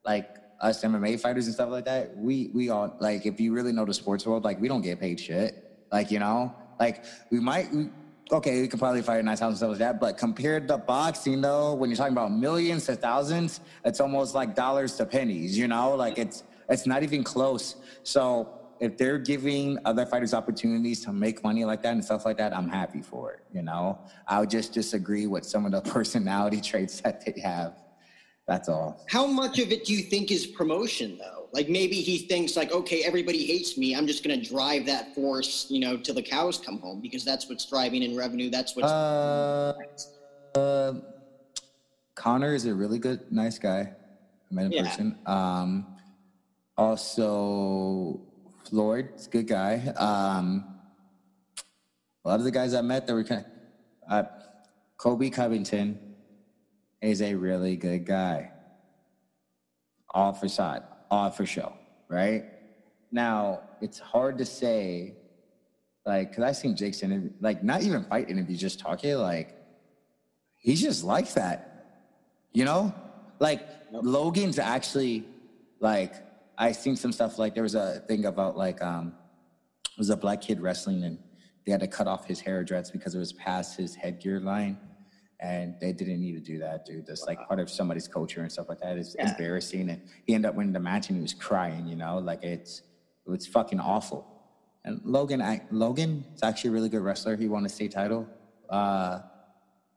like us MMA fighters and stuff like that, we we all like if you really know the sports world, like we don't get paid shit. Like you know, like we might. We, okay, you could probably fight at nine thousand stuff like that, but compared to boxing, though, when you're talking about millions to thousands, it's almost like dollars to pennies. You know, like it's it's not even close. So if they're giving other fighters opportunities to make money like that and stuff like that, I'm happy for it. You know, I would just disagree with some of the personality traits that they have. That's all. How much of it do you think is promotion, though? Like maybe he thinks like, okay, everybody hates me. I'm just going to drive that force, you know, till the cows come home because that's what's driving in revenue. That's what's. Uh, uh, Conor is a really good, nice guy. I met in Yeah. person. Um, also, Floyd is a good guy. Um, a lot of the guys I met that were kind of, uh, Colby Covington is a really good guy. All for side, all for show, right? Now, it's hard to say, like, because I've seen Jake's interview, like, not even fight interviews, just talking, like, he's just like that, you know? Like, Logan's actually, like, I seen some stuff, like, there was a thing about, like, um, it was a black kid wrestling, and they had to cut off his hair dreads because it was past his headgear line. And they didn't need to do that, dude. That's like part of somebody's culture and stuff like that. It's Yeah. embarrassing. And he ended up winning the match and he was crying, you know? Like, it's, it's fucking awful. And Logan, I, Logan is actually a really good wrestler. He won a state title, uh,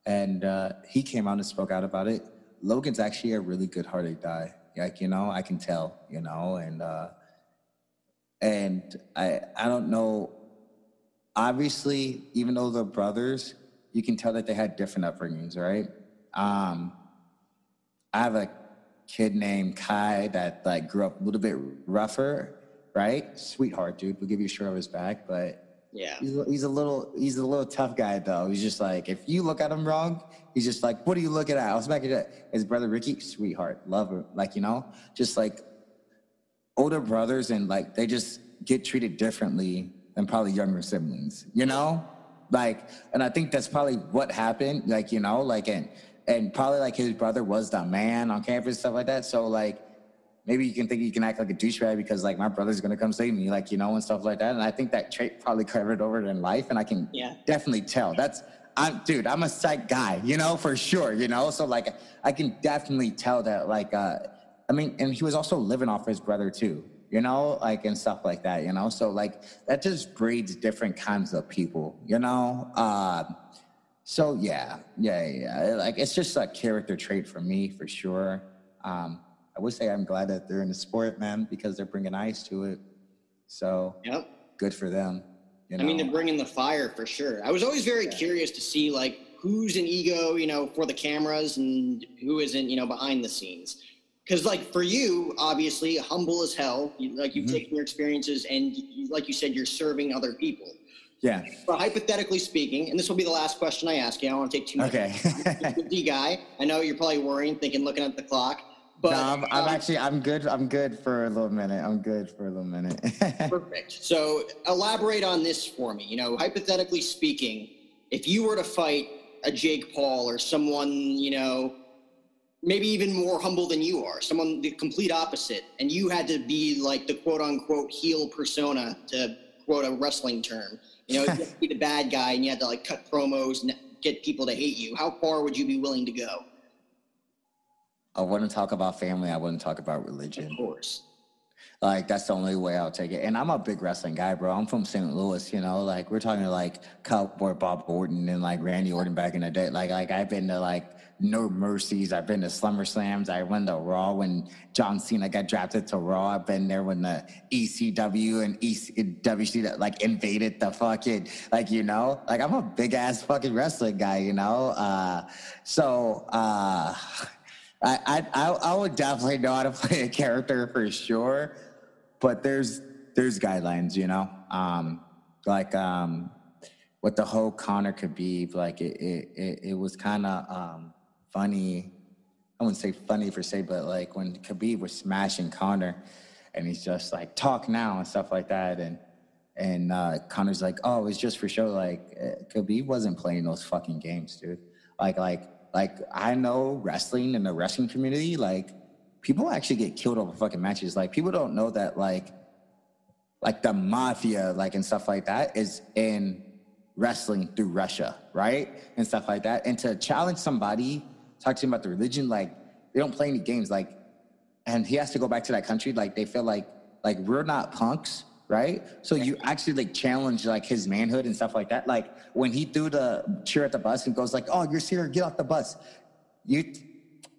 and uh, he came out and spoke out about it. Logan's actually a really good-hearted guy. Like you know, I can tell. You know, and uh, and I I don't know. Obviously, even though they're brothers, you can tell that they had different upbringings, right? Um, I have a kid named Kai that like grew up a little bit rougher, right? Sweetheart, dude. We'll give you a shirt on his back, but Yeah. he's, a- he's a little he's a little tough guy though. He's just like if you look at him wrong, he's just like, what are you looking at? I was back at his brother Ricky, sweetheart, love her, like you know, just like older brothers and like they just get treated differently than probably younger siblings, you know? Like, and I think that's probably what happened. Like, you know, like, and, and probably like his brother was the man on campus, stuff like that. So, like, maybe you can think you can act like a douchebag because, like, my brother's gonna come save me, like, you know, and stuff like that. And I think that trait probably covered over in life. And I can Yeah. definitely tell. That's, I'm, dude, I'm a psych guy, you know, for sure, you know? So, like, I can definitely tell that, like, uh, I mean, and he was also living off his brother too, you know, like and stuff like that, you know. So like that just breeds different kinds of people, you know. Uh, so yeah, yeah, yeah. Like it's just a character trait for me for sure. Um, I would say I'm glad that they're in the sport, man, because they're bringing ice to it. So Yep. good for them. You know? I mean, they're bringing the fire for sure. I was always very curious to see like who's an ego, you know, for the cameras and who isn't, you know, behind the scenes. Because like for you, obviously humble as hell. You, like you've Mhm. taken your experiences and you, like you said, you're serving other people. yeah. But hypothetically speaking, and this will be the last question I ask you. I don't want to take too much. Okay. You're guy. I know you're probably worrying, thinking, looking at the clock. But no, I'm, I'm um, actually I'm good. I'm good for a little minute. I'm good for a little minute. Perfect. So elaborate on this for me. You know, hypothetically speaking, if you were to fight a Jake Paul or someone, you know, maybe even more humble than you are, someone the complete opposite, and you had to be like the quote unquote heel persona to quote a wrestling term. You know, you had to be the bad guy and you had to like cut promos and get people to hate you. How far would you be willing to go? I wouldn't talk about family. I wouldn't talk about religion. Of course. Like that's the only way I'll take it. And I'm a big wrestling guy, bro. I'm from St. Louis, you know. Like we're talking like Cowboy Bob Orton and like Randy Orton back in the day. Like like I've been to like No Mercies. I've been to SummerSlams. I went to Raw when John Cena got drafted to Raw. I've been there when the ECW and WCW like invaded the fucking like you know. Like I'm a big ass fucking wrestling guy, you know. Uh, so. uh I, I I I would definitely know how to play a character for sure, but there's there's guidelines, you know. Um, like um, what the whole Conor Khabib, like it it it, it was kind of um funny. I wouldn't say funny per se, but like when Khabib was smashing Conor, and he's just like talk now and stuff like that, and and uh, Conor's like, oh, it's just for show. Like uh, Khabib wasn't playing those fucking games, dude. Like like like I know wrestling in the wrestling community, like people actually get killed over fucking matches. Like people don't know that like like the mafia, like and stuff like that, is in wrestling through Russia, right? And stuff like that. And to challenge somebody, talk to him about the religion, like they don't play any games, like, and he has to go back to that country, like they feel like like we're not punks, right? So you actually like challenge like his manhood and stuff like that. Like when he threw the cheer at the bus and goes like, "Oh, you're here, get off the bus," you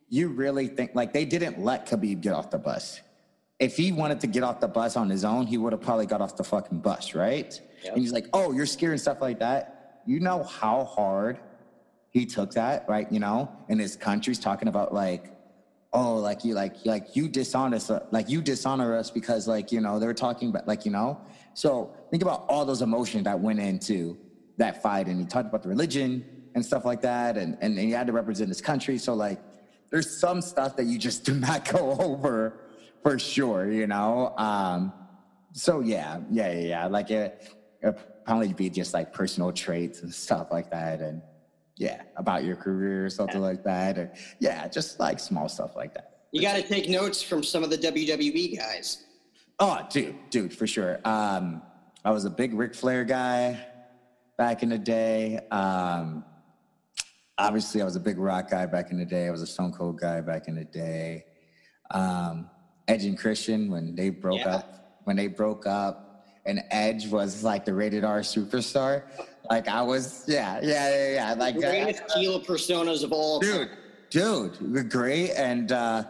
you really think like they didn't let Khabib get off the bus? If he wanted to get off the bus on his own, he would have probably got off the fucking bus, right? And he's like, "Oh, you're scared and stuff like that." You know how hard he took that, right? You know, and his country's talking about like, oh, like you, like, like you dishonor us, like you dishonor us because, like, you know, they're talking about, like, you know. So think about all those emotions that went into that fight, and he talked about the religion and stuff like that, and and, and he had to represent his country. So like, there's some stuff that you just do not go over for sure, you know. Um, so yeah, yeah, yeah, yeah. Like it, it probably be just like personal traits and stuff like that, and yeah, about your career or something like that, or yeah, just like small stuff like that. You got to take notes from some of the WWE guys. Oh, dude, dude, for sure. Um, I was a big Ric Flair guy back in the day. Um, obviously, I was a big Rock guy back in the day. I was a Stone Cold guy back in the day. Um, Edge and Christian when they broke Yeah. up, when they broke up, and Edge was like the rated R superstar. Like I was, yeah, yeah, yeah, yeah. Like uh, Greatest heel personas of all dude, dude, we're great. And uh,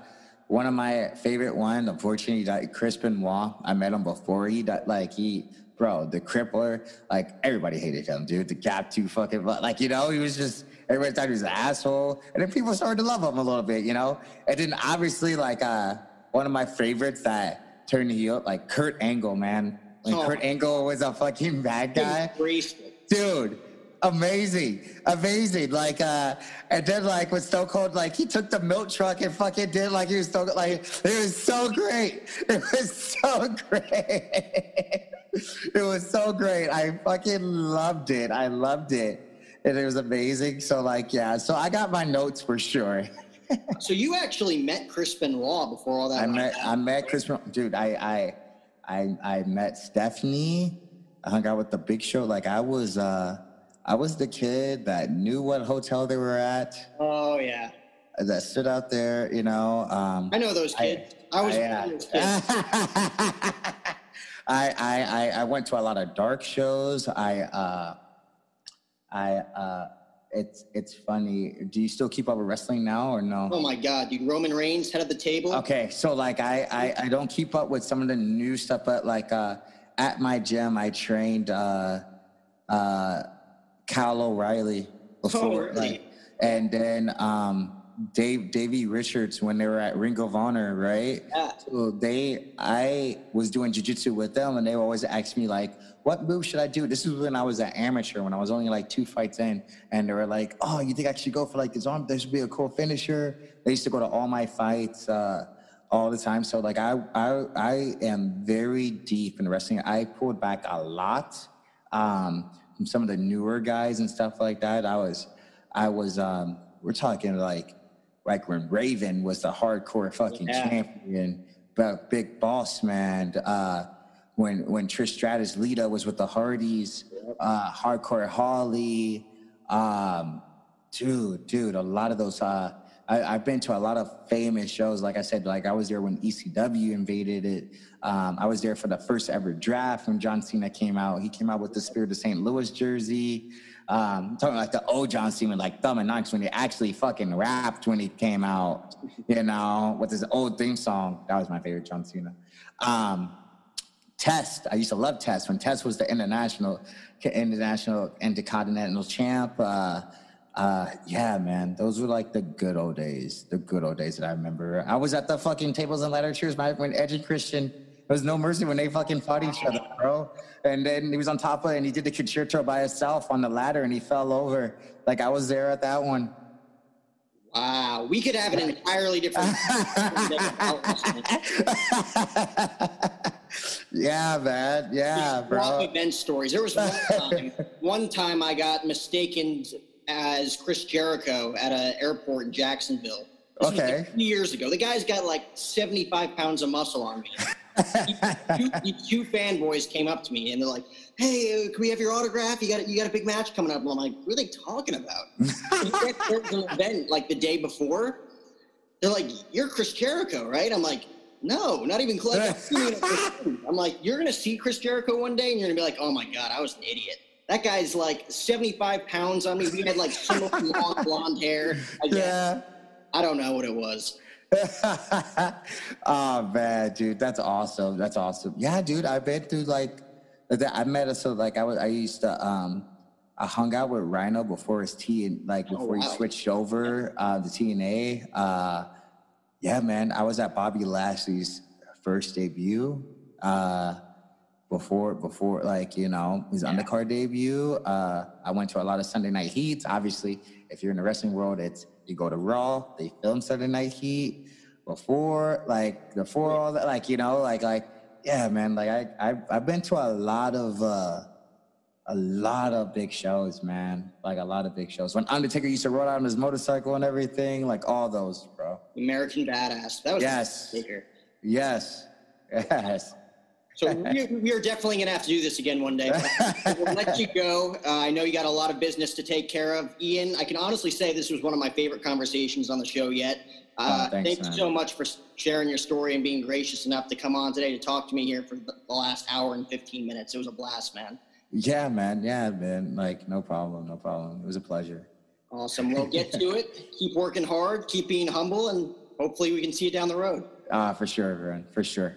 one of my favorite one, unfortunately, died, Chris Benoit. I met him before he died. Like he, bro, the crippler. Like everybody hated him, dude. The gap too fucking, but like you know, he was just. Everybody thought he was an asshole, and then people started to love him a little bit, you know. And then obviously, like uh, one of my favorites that turned heel, like Kurt Angle, man. When Oh. Kurt Angle was a fucking bad guy dude amazing amazing like uh and then like with stone cold like he took the milk truck and fucking did like he was stone like it was so great it was so great it was so great. I fucking loved it. I loved it. And it was amazing. So like, yeah. So I got my notes for sure. so you actually met Chris Benoit before all that? I met I met Chris Benoit. Dude, I I I I met Stephanie. I hung out with the big show. Like I was uh I was the kid that knew what hotel they were at. Oh yeah. That stood out there, you know. Um I know those kids. I, I was I, one of those kids. I, I, I, I went to a lot of dark shows. I, uh, I, uh, it's, it's funny. Do you still keep up with wrestling now or no? Oh my God, dude. Roman Reigns, head of the table. Okay. So like, I, I, I don't keep up with some of the new stuff, but like, uh, at my gym, I trained, uh, uh, Kyle O'Reilly before, Oh, really? like, and then, um, Dave Davey Richards when they were at Ring of Honor, right? Yeah. So they, I was doing jujitsu with them, and they always asked me like, "What move should I do?" This is when I was an amateur, when I was only like two fights in, and they were like, "Oh, you think I should go for like this arm? This would be a cool finisher." They used to go to all my fights uh, all the time, so like I, I, I am very deep in wrestling. I pulled back a lot um, from some of the newer guys and stuff like that. I was, I was, um, we're talking like like when Raven was the hardcore fucking Yeah. champion, but big boss man. Uh, when when Trish Stratus Lita was with the Hardys, uh, hardcore Holly, um, dude, dude, a lot of those. Uh, I, I've been to a lot of famous shows. Like I said, like I was there when ECW invaded it. Um, I was there for the first ever draft when John Cena came out. He came out with the Spirit of St. Louis jersey. Um, talking like the old John Cena, like Thuganomics, when he actually fucking rapped when he came out, you know, with his old theme song. That was my favorite John Cena. Um, Test. I used to love Test when Test was the international, international intercontinental champ. Uh, uh, yeah, man, those were like the good old days. The good old days that I remember. I was at the fucking tables and ladder cheers my, when Edge and Christian. There was no mercy when they fucking fought each other, bro. And then he was on top of it and he did the Con-Chair-To by himself on the ladder and he fell over. Like I was there at that one. Wow, we could have an entirely different. Yeah, man. Yeah, bro. event stories. There was one time, one time I got mistaken as Chris Jericho at an airport in Jacksonville. This Okay. like years ago. The guy's got like 75 pounds of muscle on me. Two, fanboys came up to me and they're like, "Hey, uh, can we have your autograph? You got you got a big match coming up." And I'm like, "What are they talking about?" an event like the day before. They're like, "You're Chris Jericho, right?" I'm like, "No, not even close." I've seen you in person." I'm like, "You're gonna see Chris Jericho one day, and you're gonna be like, oh my god, I was an idiot." That guy's like 75 pounds on me. We had like similar long blonde hair. I, guess. Yeah. I don't know what it was. oh man, dude, that's awesome. That's awesome. Yeah, dude, I've been through like that. I met so like I was I used to um I hung out with Rhino before his T and like before he wow. switched over uh the TNA. Uh yeah, man, I was at Bobby Lashley's first debut. Uh before before like you know his undercard debut uh i went to a lot of sunday night heats obviously if you're in the wrestling world it's you go to raw they film Saturday night heat before like before all that like you know like like yeah man like i i've, I've been to a lot of uh a lot of big shows man like a lot of big shows when undertaker used to roll out on his motorcycle and everything like all those bro American Badass. That was Yes. Taker. yes yes So we, we are definitely going to have to do this again one day. we'll let you go. Uh, I know you got a lot of business to take care of. Ian, I can honestly say this was one of my favorite conversations on the show yet. Uh, Oh, thanks, thank you so much for sharing your story and being gracious enough to come on today to talk to me here for the last hour and 15 minutes. It was a blast, man. Yeah, man. Yeah, man. Like, no problem. No problem. It was a pleasure. Awesome. We'll get to it. Keep working hard. Keep being humble, and hopefully we can see you down the road. Ah, for sure, everyone. For sure.